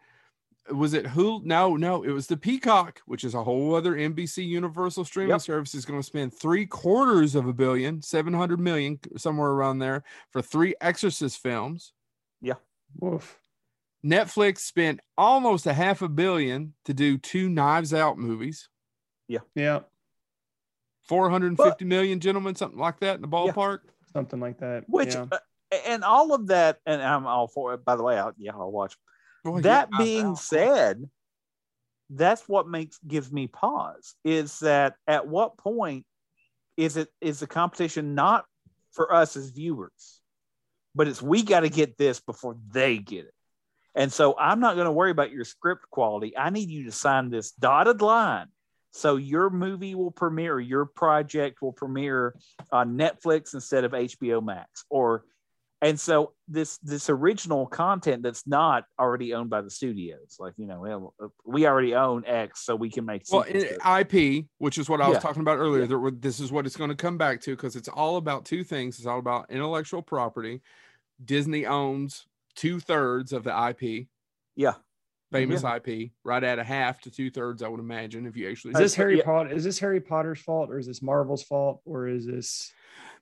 was it who no no it was the peacock which is a whole other nbc universal streaming Yep. service is going to spend three quarters of a billion 700 million somewhere around there for three exorcist films yeah Woof. netflix spent almost a half a billion to do two knives out movies Yeah, yeah 450 million gentlemen something like that in the ballpark something like that. which yeah. uh, and all of that and i'm all for it by the way i'll yeah i'll watch Boy, that being I- said that's what makes gives me pause is that at what point is it is the competition not for us as viewers but it's we got to get this before they get it. And so i'm not going to worry about your script quality. I need you to sign this dotted line. So your movie will premiere your project will premiere on netflix instead of hbo max or and so this this original content that's not already owned by the studios, like you know, well, we already own X, so we can make Well, sequels it- to it. IP, which is what I was Yeah. talking about earlier, Yeah. that this is what it's going to come back to because it's all about two things. It's all about intellectual property. Disney owns two thirds of the IP, yeah. famous IP, right at a half to two thirds, I would imagine, if you actually. Is this Harry yeah. Potter? Is this Harry Potter's fault, or is this Marvel's fault, or is this?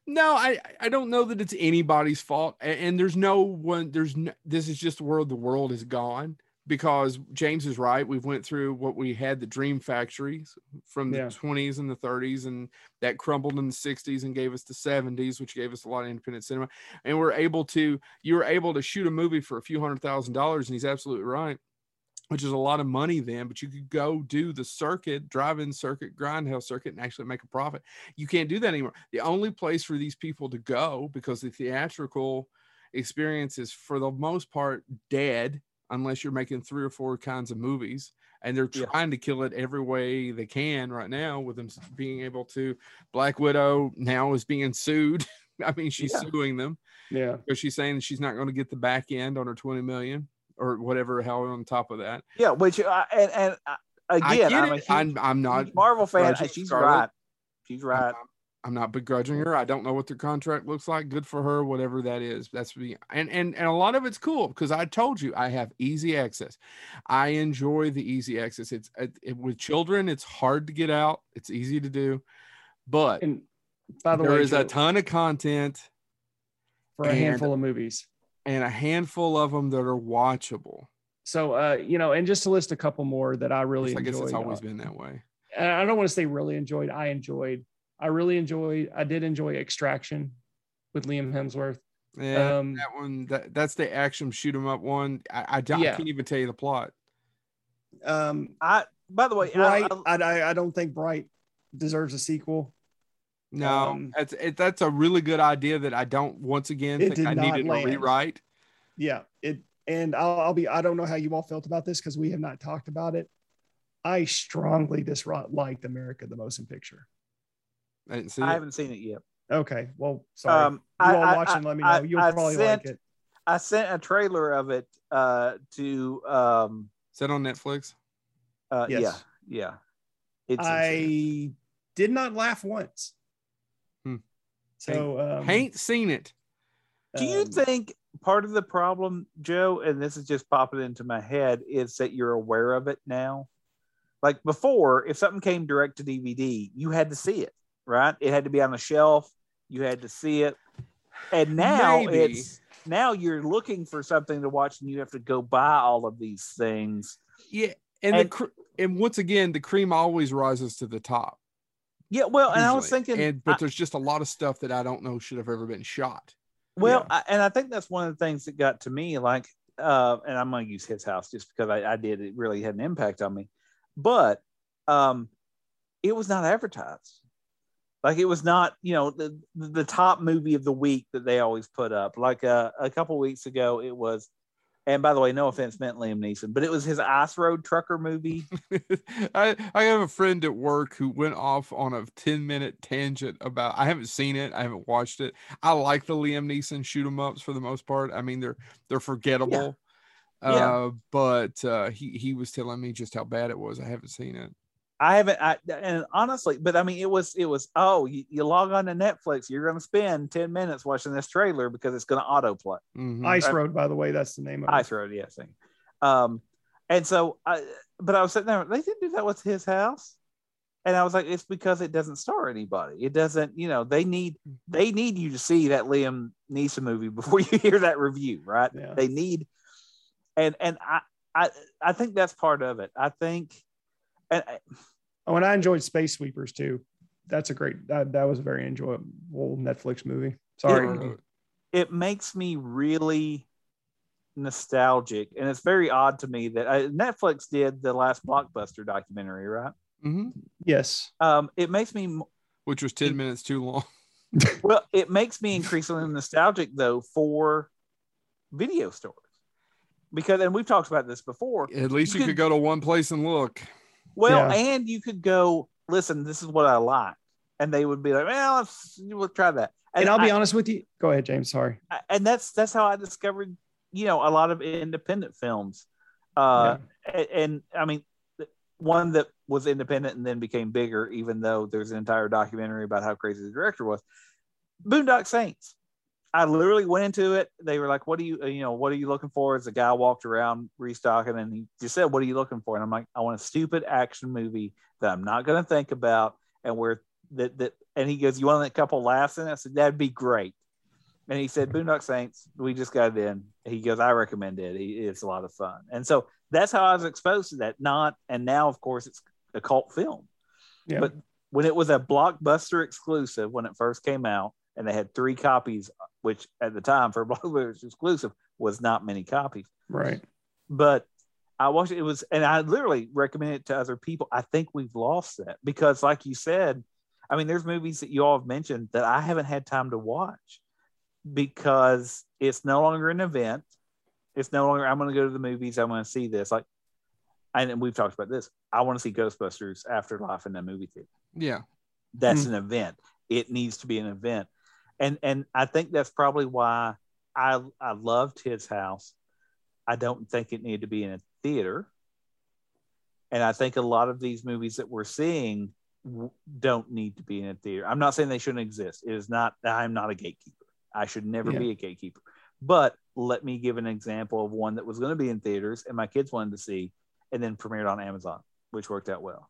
No, I I don't know that it's anybody's fault, A- and, there's no one. There's no, this is just where the world has gone because James is right. We've went through what we had the dream factories from the Yeah. 20s and the 30s, and that crumbled in the 60s and gave us the 70s, which gave us a lot of independent cinema. And we're able to you were able to shoot a movie for a few hundred thousand dollars, and he's absolutely right. Which is a lot of money then, but you could go do the circuit, drive-in circuit, grindhouse circuit, and actually make a profit. You can't do that anymore. The only place for these people to go because the theatrical experience is for the most part dead unless you're making three or four kinds of movies and they're Yeah. trying to kill it every way they can right now with them being able to black widow now is being sued [laughs] i mean she's Yeah. suing them Yeah, because she's saying she's not going to get the back end on her 20 million or whatever hell on top of that Yeah, which uh, and and uh, again, I'm a huge, I'm I'm not Marvel fan. She's Scarlett. right. She's right. I'm not begrudging her. I don't know what their contract looks like. Good for her, whatever that is. That's me. And and and a lot of it's cool because I told you I have easy access. I enjoy the easy access. It's it, it- with children. It's hard to get out. It's easy to do, but and by the there way, is a ton of content for a handful of movies. And a handful of them that are watchable. So, uh, you know, and just to list a couple more that I really I guess enjoyed. it's always uh, been that way. and I don't want to say really enjoyed. I enjoyed. I really enjoyed. I did enjoy Extraction with Liam Hemsworth. Yeah, um, that one. That that's the action shoot 'em up one. I, I, don't- I Yeah. can't even tell you the plot. Um, I by the way, I, Bright. I- I, I, I don't think Bright deserves a sequel. No, Um, that's it, that's a really good idea that I don't once again It think I not needed to land. rewrite. Yeah. It and I'll, I'll be. I don't know how you all felt about this because we have not talked about it. I strongly disliked America the Motion Picture. I didn't see I it. haven't seen it yet. Okay. Well, sorry. Um, you I, all I- watch I- and let me know. You'll I probably sent, like it. I sent a trailer of it uh, to. Um, Is that on Netflix? uh, Yes. Yeah, yeah. It's insane. I did not laugh once. So um, Ain't seen it. Do you um, think part of the problem, Joe, and this is just popping into my head, is that you're aware of it now? Like before, if something came direct to DVD, you had to see it, right? It had to be on the shelf. You had to see it. And now Maybe. it's now you're looking for something to watch and you have to go buy all of these things. Yeah, and, the And- cr- and once again, the cream always rises to the top. Yeah, well, and I was thinking, and but I- there's just a lot of stuff that I don't know should have ever been shot. Well, I, and I think that's one of the things that got to me. Like, uh, and I'm going to use his house just because I, I did. It really had an impact on me, but um, it was not advertised. Like it was not, you know, the the top movie of the week that they always put up. Like uh, a couple weeks ago, it was. And by the way, no offense meant Liam Neeson, but it was his Ice Road Trucker movie. [laughs] I, I have a friend at work who went off on a 10 minute tangent about I haven't seen it, I haven't watched it. I like the Liam Neeson shoot 'em ups for the most part. I mean they're they're forgettable. Yeah. Uh but uh he he was telling me just how bad it was. I haven't seen it. I haven't, I, and honestly, but I mean, it was, it was. Oh, you, you log on to Netflix, you're going to spend ten minutes watching this trailer because it's going to autoplay. Mhm. Ice I- Road, by the way, that's the name of it. Ice Road, yes. thing. Um, and so I, but I was sitting there, they didn't do that with his house. And I was like, it's because it doesn't star anybody. It doesn't, you know, they need they need you to see that Liam Neeson movie [laughs] before you hear that review, right? Yeah. They need and and I I I think that's part of it. I think and Oh, and I enjoyed Space Sweepers too. That's a great. That, that was a very enjoyable Netflix movie. Sorry. Yeah. it makes me really nostalgic and it's very odd to me that I, netflix did the last blockbuster documentary right Mhm. Yes. um it makes me Which was 10 minutes too long. [laughs] well it makes me increasingly nostalgic though for video stores because and we've talked about this before At least You you could- could go to one place and look. Well Yeah. and you could go listen this is what i like and they would be like well let's we'll try that And, I'll be I- honest with you. Go ahead, James. Sorry. I- and that's that's how I discovered, you know, a lot of independent films. Uh, a- and, I mean, one that was independent and then became bigger, even though there's an entire documentary about how crazy the director was. Boondock Saints. I literally went into it. They were like, "What do you, uh, you know, what are you looking for?" As a guy walked around restocking, and he just said, "What are you looking for?" And I'm like, "I want a stupid action movie that I'm not going to think about, and where that that." And he goes, "You want a couple laughs in it?" I said, "That'd be great." And he said, "Boondock Saints." We just got it in. He goes, "I recommend it. It's a lot of fun." And so that's how I was exposed to that. Not, and now of course it's a cult film. Yeah. But when it was a blockbuster exclusive when it first came out, and they had three copies, which at the time for [laughs] blockbuster exclusive was not many copies. right. But I watched it, it was, and I literally recommend it to other people. I think we've lost that because, like you said, I mean, there's movies that you all have mentioned that I haven't had time to watch because it's no longer an event. It's no longer I'm going to go to the movies. I'm going to see this. Like, and we've talked about this. I want to see Ghostbusters Afterlife in the movie theater Yeah. that's mm-hmm. an event it needs to be an event and and i think that's probably why i i loved his house. I don't think it needed to be in a theater. And i think a lot of these movies that we're seeing w- don't need to be in a theater. I'm not saying they shouldn't exist. It is not i'm not a gatekeeper. I should never Yeah. be a gatekeeper. But let me give an example of one that was going to be in theaters and my kids wanted to see and then premiered on amazon which worked out well.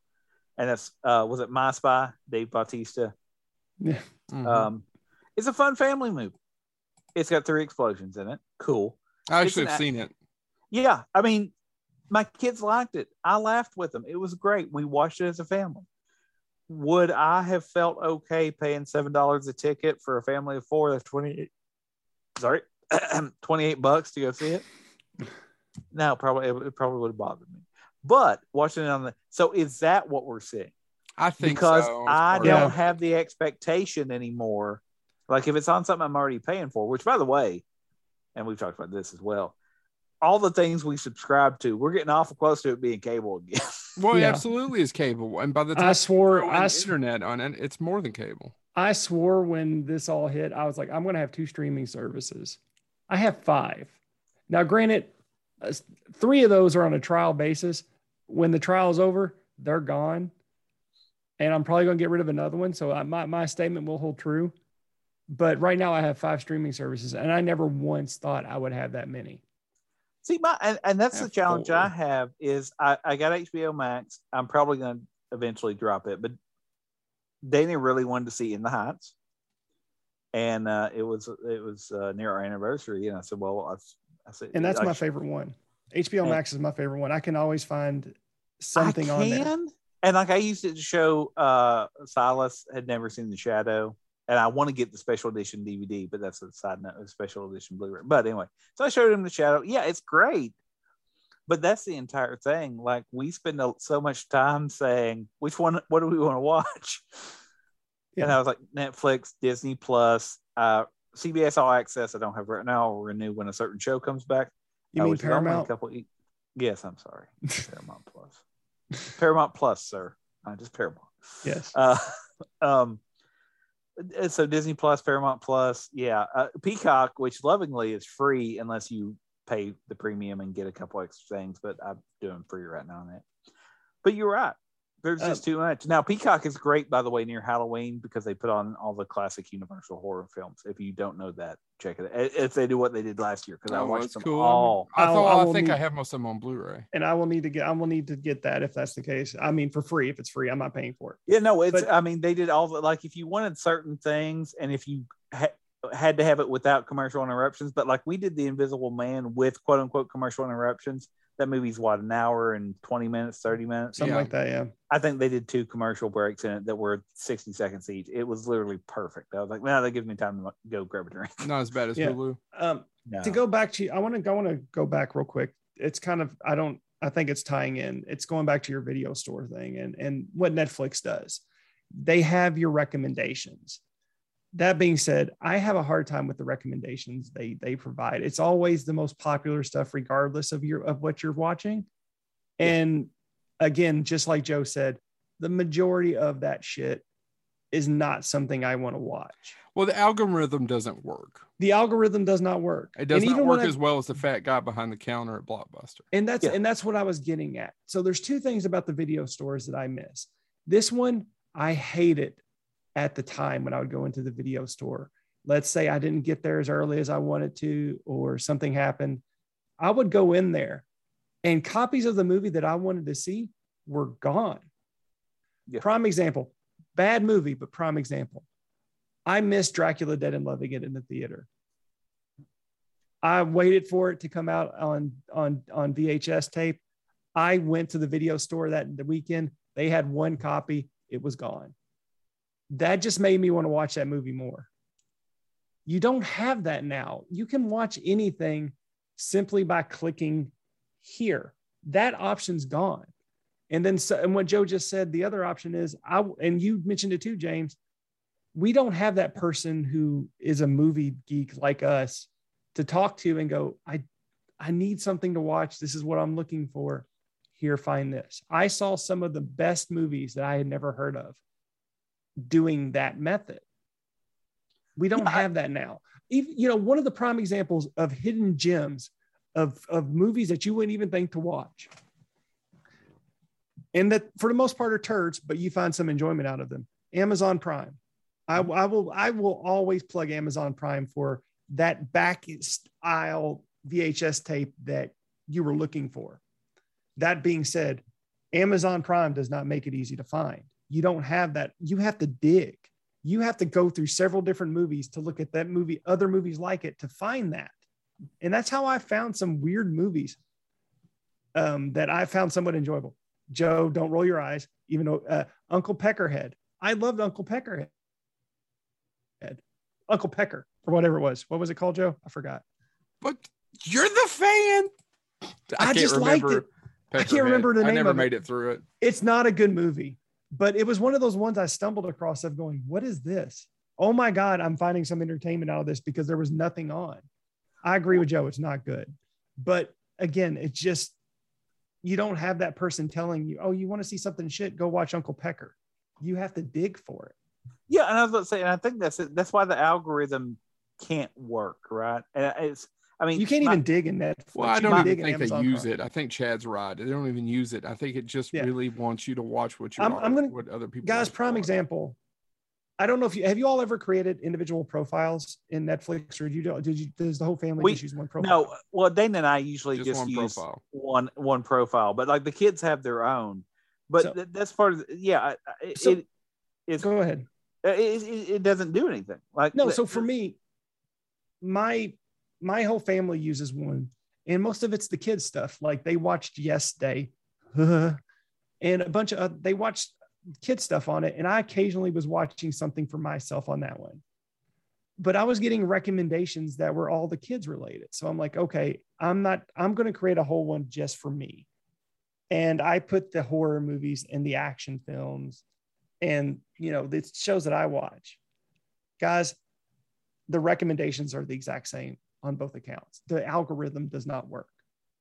And that's uh was it my spy dave bautista? Yeah. Mhm. um, it's a fun family movie. It's got three explosions in it. Cool. I it's actually an have a- seen it. Yeah, I mean, my kids liked it. I laughed with them. It was great. We watched it as a family. Would I have felt okay paying seven dollars a ticket for a family of four? That's twenty eight. Sorry, [clears throat] twenty eight bucks to go see it. No, probably it, it probably would have bothered me. But watching it on the so is that what we're seeing? I think because so. I don't of it. have the expectation anymore. Like if it's on something I'm already paying for, which by the way, and we've talked about this as well, all the things we subscribe to, we're getting awful close to it being cable again. [laughs] Well, it Yeah. absolutely is cable, and by the time I swore. throw I, in internet on it, it's more than cable. I swore when this all hit, I was like, I'm going to have two streaming services. I have five. Now, granted, uh, three of those are on a trial basis. When the trial is over, they're gone. And I'm probably going to get rid of another one. So I, my, my statement will hold true. But right now, I have five streaming services, and I never once thought I would have that many. See, my and, and that's the challenge four. I have is I, I got HBO Max. I'm probably going to eventually drop it, but Danny really wanted to see In the Heights, and uh, it was it was uh, near our anniversary, and I said, well, I, I said, And that's I my favorite one. HBO And- Max is my favorite one. I can always find something I on there. And like I used it to show uh Silas had never seen the shadow. And I want to get the special edition DVD, but that's a side note, a special edition Blu-ray. But anyway, so I showed him the shadow. Yeah, it's great. But that's the entire thing. Like we spend so much time saying, which one, what do we want to watch? And I was like, Netflix, Disney Plus, uh, CBS All Access. I don't have right now. I'll renew when a certain show comes back. You Uh, mean only a Paramount? couple e- yes, I'm sorry. [laughs] Paramount Plus. Paramount Plus, sir. Not just Paramount. Yes. Uh, [laughs] um, so Disney Plus, Paramount Plus, yeah. Uh, Peacock, which lovingly is free unless you pay the premium and get a couple extra things, but I'm doing free right now on it. But you're right. There's Uh, just too much. Now, Peacock is great, by the way, near Halloween because they put on all the classic Universal horror films. If you don't know that, check it out. If they do what they did last year, because I Oh, watched that's them cool. all. I thought I I, will think I have most of them on Blu-ray. and I will need to get I will need to get that if that's the case. I mean, for free. If it's free, I'm not paying for it. Yeah, no, it's. But- I mean, they did all the like if you wanted certain things, and if you ha- had to have it without commercial interruptions, but like we did the Invisible Man with quote unquote commercial interruptions. That movie's what an hour and twenty minutes, thirty minutes. Something Yeah. like that. Yeah. I think they did two commercial breaks in it that were sixty seconds each. It was literally perfect. I was like, now that gives me time to go grab a drink. Not as bad as Yeah. Hulu. Um, No. to go back to I want to go want to go back real quick. It's kind of I don't I think it's tying in. It's going back to your video store thing and and what Netflix does. They have your recommendations. That being said, I have a hard time with the recommendations they they provide. It's always the most popular stuff regardless of your of what you're watching. Yeah. And again, just like Joe said, the majority of that shit is not something I want to watch. Well, the algorithm doesn't work. The algorithm does not work. It does And not even work I- as well as the fat guy behind the counter at Blockbuster. and that's Yeah. and that's what I was getting at. So there's two things about the video stores that I miss. This one I hated at the time when I would go into the video store. Let's say I didn't get there as early as I wanted to, or something happened. I would go in there, and copies of the movie that I wanted to see were gone. Yeah. Prime example, bad movie, but prime example. I missed Dracula Dead and Loving It in the theater. I waited for it to come out on on on VHS tape. I went to the video store that the weekend. They had one copy. It was gone. That just made me want to watch that movie more. You don't have that now. You can watch anything simply by clicking here. That option's gone. And then, so, and what Joe just said, the other option is I, and you mentioned it too, James. We don't have that person who is a movie geek like us to talk to and go, I, I need something to watch. This is what I'm looking for. Here, find this. I saw some of the best movies that I had never heard of doing that method. We don't Yeah, have that now. Even, you know, one of the prime examples of hidden gems of, of movies that you wouldn't even think to watch. And that for the most part are turds, but you find some enjoyment out of them. Amazon Prime. I, I will I will always plug Amazon Prime for that back style VHS tape that you were looking for. That being said, Amazon Prime does not make it easy to find. You don't have that. You have to dig. You have to go through several different movies to look at that movie, other movies like it to find that. And that's how I found some weird movies um, that I found somewhat enjoyable. Joe, don't roll your eyes, even though uh, Uncle Peckerhead. I loved Uncle Peckerhead. Uncle Pecker, or whatever it was. What was it called, Joe? I forgot. But you're the fan. I just liked it. I can't remember the I name it. I never made it through it. It's not a good movie, but it was one of those ones I stumbled across of going, what is this? Oh my God, I'm finding some entertainment out of this because there was nothing on. I agree with Joe. It's not good. But again, it's just, you don't have that person telling you, oh, you want to see something shit, go watch Uncle Pecker. You have to dig for it. Yeah, and I was about to say, and I think that's it. That's why the algorithm can't work, right? And it's, I mean, You can't my- even dig in Netflix. Well, I don't even dig in think they Amazon use it. I think Chad's right. They don't even use it. I think it just Yeah. really wants you to watch what you I'm- are, I'm gonna- what other people. Guys, prime for. example. I don't know if you have you all ever created individual profiles in Netflix or do you don't? did you does the whole family We- just use one profile? No, well, Dana and I usually Just just, one use profile. one one profile, but like the kids have their own. But So- th- that's part of the, yeah. I- I- It, So- it, it's, Go ahead. it, it, it doesn't do anything. Like No, the- so for me, my my whole family uses one, and most of it's the kids stuff. Like they watched Yes [laughs] and a bunch of uh, they watched kid stuff on it, and I occasionally was watching something for myself on that one. But I was getting recommendations that were all the kids related. So I'm like, okay, I'm not. I'm going to create a whole one just for me, and I put the horror movies and the action films, and you know the shows that I watch guys, the recommendations are the exact same on both accounts. The algorithm does not work.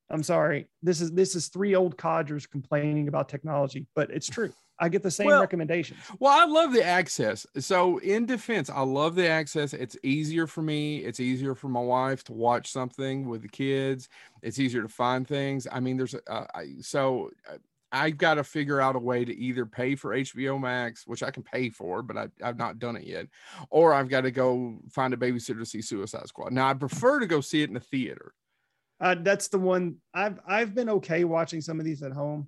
I'm sorry. This is this is three old codgers complaining about technology, but it's true. I get the same Well- recommendations. Well, I love the access. So, in defense, I love the access. It's easier for me. It's easier for my wife to watch something with the kids. It's easier to find things. I mean, there's uh, I, so uh, I've got to figure out a way to either pay for HBO Max, which I can pay for, but I, I've not done it yet, or I've got to go find a babysitter to see Suicide Squad. Now, I prefer to go see it in the theater. Uh, that's the one I've I've been okay watching some of these at home.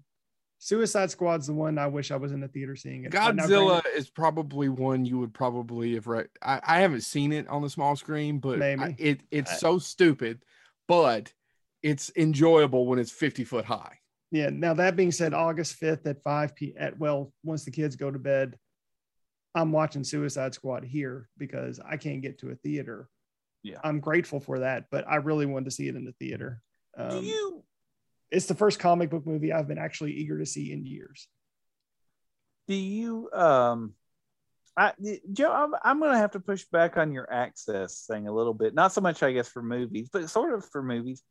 Suicide Squad's the one I wish I was in the theater seeing it. Now, Godzilla is probably one you would probably have read. I, I haven't seen it on the small screen, but I- it it's I- so stupid, but it's enjoyable when it's 50 foot high. Yeah. Now that being said, August 5th at 5 p at well, once the kids go to bed, I'm watching Suicide Squad here because I can't get to a theater. Yeah. I'm grateful for that, but I really wanted to see it in the theater. do Um, you it's the first comic book movie I've been actually eager to see in years. do you um I Joe, I'm, I'm gonna have to push back on your access thing a little bit. Not so much, I guess, for movies, but sort of for movies.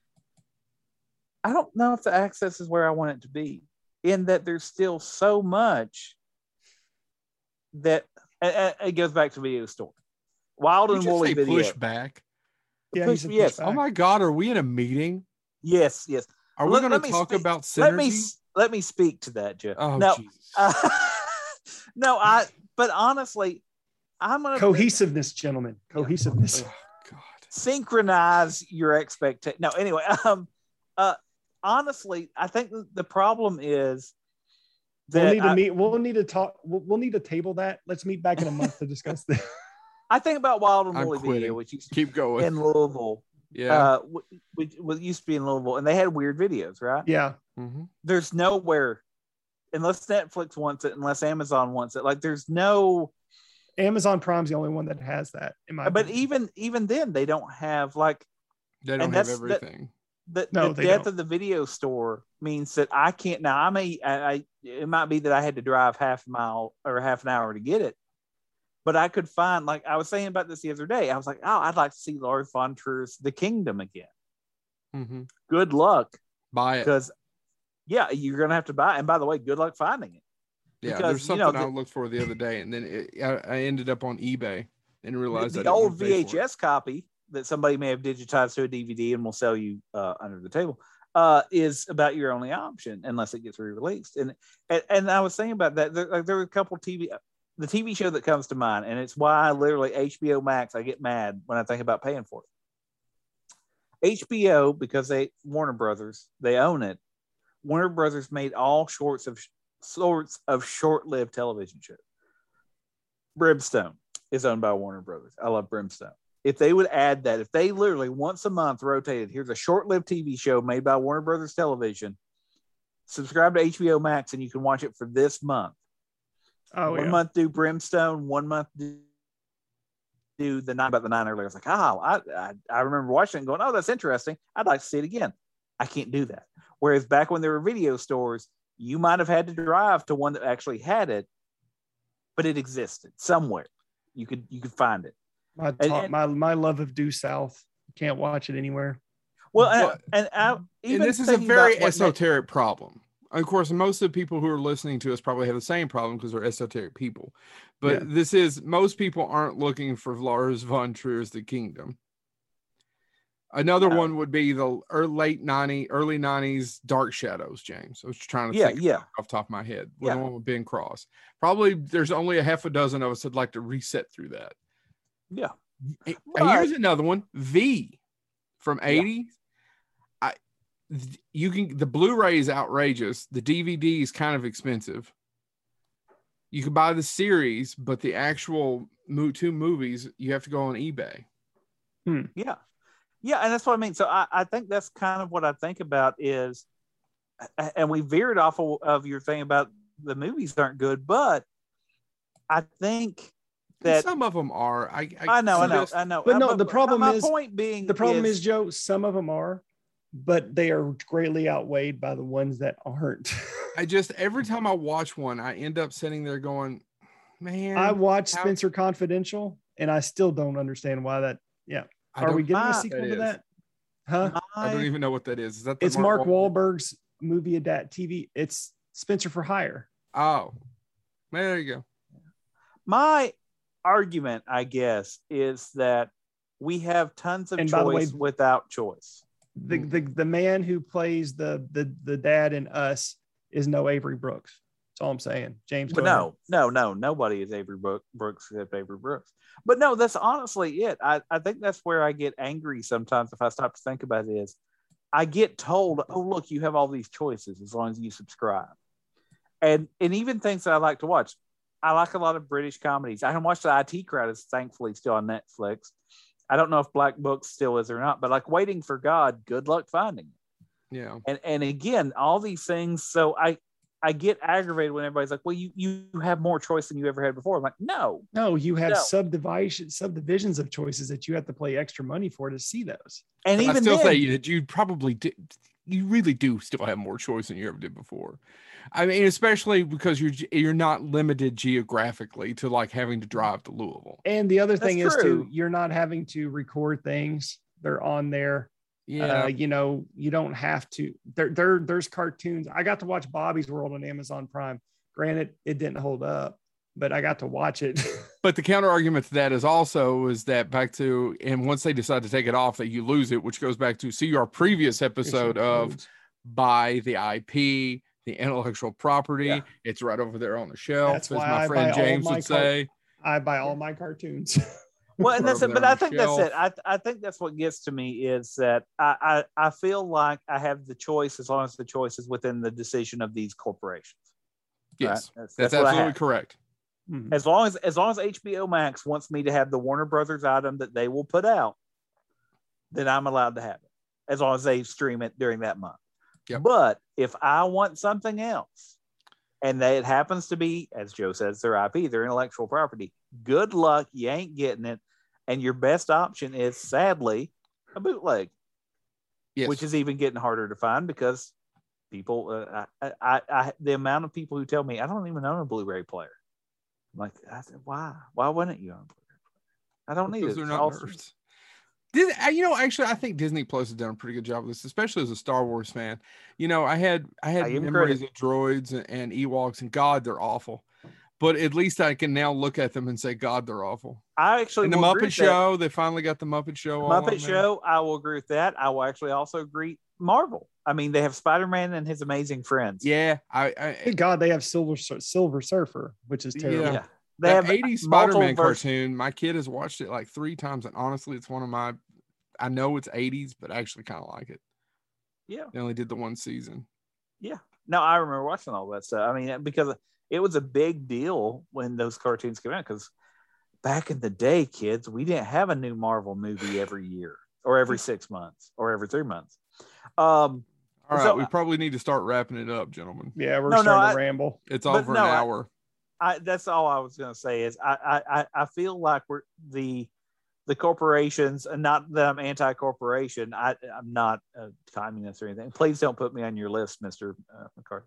I don't know if the access is where I want it to be, in that there's still so much that and, and it goes back to video store. Wild and woolly video. push back. Yeah, Push- he's a yes. pushback. Oh my God, are we in a meeting? Yes, yes. Are we going to talk speak- about synergy? Let me let me speak to that, Jeff. oh, no, uh, [laughs] no, I. But honestly, I'm gonna cohesiveness, gentlemen. Cohesiveness. Oh, God. synchronize your expectation. No, anyway, [laughs] um, uh, honestly, I think the- the problem is We'll that need to I, meet. We'll need to talk. We'll, we'll need to table that. Let's meet back in a month to discuss this. [laughs] I think about Wild and Woolly. Video, which used to Keep going. in Louisville, yeah. uh, which, which used to be in Louisville, and they had weird videos, right? Yeah, hmm There's nowhere, unless Netflix wants it, unless Amazon wants it. Like, there's no. Amazon Prime's the only one that has that. In my But opinion. even even then, they don't have like They don't have that's- that- everything. The, No, the death don't. of the video store means that I can't now. I may, I, I, it might be that I had to drive half a mile or half an hour to get it, but I could find, like I was saying about this the other day, I was like, oh, I'd like to see Lars von Trier's The Kingdom again. hmm Good luck, Buy it. because yeah, you're gonna have to buy. it. And by the way, good luck finding it. Yeah, because, there's you something know, I looked for the other day, and then it, I, I ended up on eBay and realized the I didn't old want to pay for it. VHS copy that somebody may have digitized to a DVD and will sell you uh, under the table uh, is about your only option unless it gets re-released. And and, and I was thinking about that. There, like, there were a couple TV, the TV show that comes to mind, and it's why I literally HBO Max. I get mad when I think about paying for it. HBO because they Warner Brothers they own it. Warner Brothers made all sorts of sorts of short-lived television shows. Brimstone is owned by Warner Brothers. I love Brimstone. If they would add that, if they literally once a month rotated, here's a short-lived TV show made by Warner Brothers Television. Subscribe to HBO Max and you can watch it for this month. oh one yeah. month do Brimstone, one month do, do the nine about the nine earlier. I was like, oh, I, I I remember watching it and going, oh, that's interesting. I'd like to see it again. I can't do that. Whereas back when there were video stores, you might have had to drive to one that actually had it, but it existed somewhere. You could you could find it. My, And- ta- and- my my love of due south. Can't watch it anywhere. Well, and, But- and, I, even and this is a very about what esoteric problem. Of course, most of the people who are listening to us probably have the same problem because they're esoteric people. But Yeah. this is most people aren't looking for Lars von Trier's The Kingdom. Another No. one would be the early, late 90, early 90s Dark Shadows, James. I was trying to yeah, think yeah. off the top of my head. with Yeah. The one with Ben Cross. Probably there's only a half a dozen of us that'd like to reset through that. Yeah. But- Here's another one. V from Yeah. 80. I you can the Blu-ray is outrageous. The DVD is kind of expensive. You can buy the series, but the actual two movies you have to go on eBay. Hmm. Yeah. Yeah. And that's what I mean. So I, I think that's kind of what I think about is, and we veered off of, your thing about the movies aren't good, but I think that some of them are. I I know, I know, suggest- I know. But Uh, no, the problem my is- point being The problem is, Joe, some of them are, but they are greatly outweighed by the ones that aren't. I [laughs] just every time I watch one, I end up sitting there going, "Man, I watched how- Spencer Confidential, and I still don't understand why that. Yeah, I are we getting know a sequel to is. that? Huh? I don't even know what that is. Is that the It's Mark Wahlberg- Wahlberg's movie adapt TV. It's Spencer for Hire. Oh, there you go. my argument, I guess, is that we have tons of And by the way- choice without choice. The, Mm. the the man who plays the the the dad in Us is no Avery Brooks. That's all I'm saying. James. But no, no, no, nobody is Avery Brook- Brooks except Avery Brooks. But no, that's honestly it. I, I think that's where I get angry sometimes if I stop to think about it is I get told, oh, look, you have all these choices as long as you subscribe. And and even things that I like to watch. I like a lot of British comedies. I can watch the IT crowd is thankfully still on Netflix. I don't know if Black Books still is or not, but like waiting for God, good luck finding it Yeah. and and again all these things so i i get aggravated when everybody's like well you you have more choice than you ever had before i'm like no No, you have No. subdivision subdivisions of choices that you have to pay extra money for to see those. and But I even still then, say that you'd probably did. You really do still have more choice than you ever did before. I mean, especially because you're you're not limited geographically to like having to drive to Louisville. And the other That's thing is true. too, you're not having to record things. They're on there. Yeah, Uh, you know, you don't have to. There, there, there's cartoons. I got to watch Bobby's World on Amazon Prime. Granted, it didn't hold up, but I got to watch it. [laughs] But the counter argument to that is also is that back to and once they decide to take it off, that you lose it, which goes back to see our previous episode of buy the IP, the intellectual property. Yeah. It's right over there on the shelf, That's as why my I friend James my would car- say. I buy all my cartoons. [laughs] Well, and that's it. But I the think that's it. I I think that's what gets to me is that I, I I feel like I have the choice as long as the choice is within the decision of these corporations. Yes, Right? That's, that's, that's absolutely correct. Mhm. As long as as long as HBO Max wants me to have the Warner Brothers item that they will put out, then I'm allowed to have it. As long as they stream it during that month. Yep. But if I want something else, and that it happens to be, as Joe says, their IP, their intellectual property, good luck. You ain't getting it. And your best option is sadly a bootleg, Yes, which is even getting harder to find because people, uh, I, I, I, the amount of people who tell me I don't even own a Blu-ray player. Like, I said, why? Why wouldn't you own a Blu-ray player? I don't need because it. they're It's not nerds. Did you know? Actually, I think Disney Plus has done a pretty good job of this, especially as a Star Wars fan. You know, I had I had I memories of droids and, and Ewoks, and God, they're awful. But at least I can now look at them and say, God, they're awful. I actually And the Muppet with that. Show, they finally got the Muppet Show. on Muppet there. Show, I will agree with that. I will actually also agree Marvel. I mean, they have Spider-Man and his amazing friends. Yeah, I, I Thank God they have Silver Sur- Silver Surfer, which is terrible. Yeah. Yeah. They that have 80s Spider-Man cartoon. My kid has watched it like three times, and honestly, it's one of my. I know it's 80s, but I actually kind of like it. Yeah. They only did the one season. Yeah, no, I remember watching all that stuff. I mean, because it was a big deal when those cartoons came out. Because back in the day, kids, we didn't have a new Marvel movie every year, or every six months, or every three months. Um, All right, So, we probably need to start wrapping it up, gentlemen. Yeah, we're No, no, starting I- to ramble. It's But over no, an I- hour. I that's all I was gonna say is I I I- I feel like we're the the corporations and not that I'm anti-corporation. I I'm not a communist or anything. Please don't put me on your list, Mister uh, McCarthy.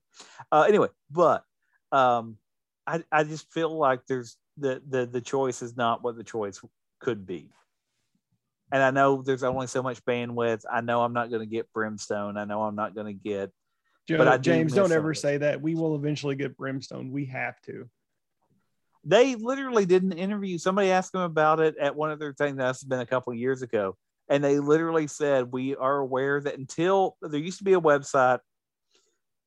Uh, anyway, but um, I I just feel like there's the the the choice is not what the choice could be. And I know there's only so much bandwidth. I know I'm not going to get Brimstone. I know I'm not going to get Joe, But I James, miss don't ever say that. We will eventually get Brimstone. We have to. they literally did an interview. Somebody asked them about it at one of their things. That's been a couple of years ago, and they literally said, "We are aware that until there used to be a website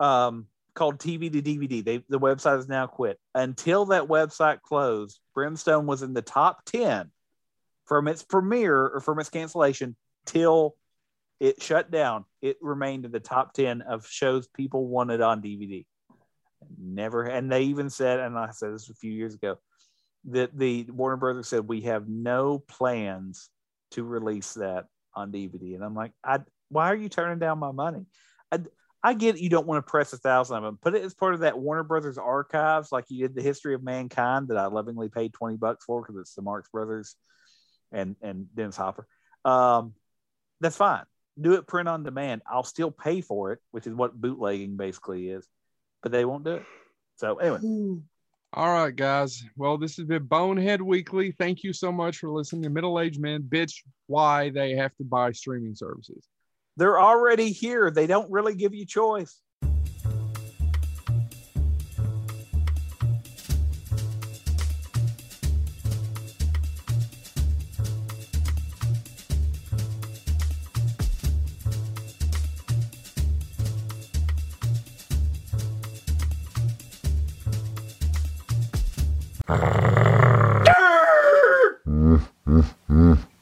um, called TV to DVD. They, the website is now quit. Until that website closed, Brimstone was in the top ten from its premiere or from its cancellation till it shut down. It remained in the top ten of shows people wanted on DVD." never and they even said and i said this a few years ago that the warner brothers said we have no plans to release that on dvd and i'm like i why are you turning down my money i, I get you don't want to press a thousand of them put it as part of that warner brothers archives like you did the history of mankind that i lovingly paid 20 bucks for because it's the marx brothers and and dennis hopper um that's fine do it print on demand i'll still pay for it which is what bootlegging basically is but they won't do it. So anyway, All right, guys. Well, this has been Bonehead Weekly. Thank you so much for listening to Middle Aged Men Bitch Why They Have to Buy Streaming Services. they're already here. They don't really give you choice.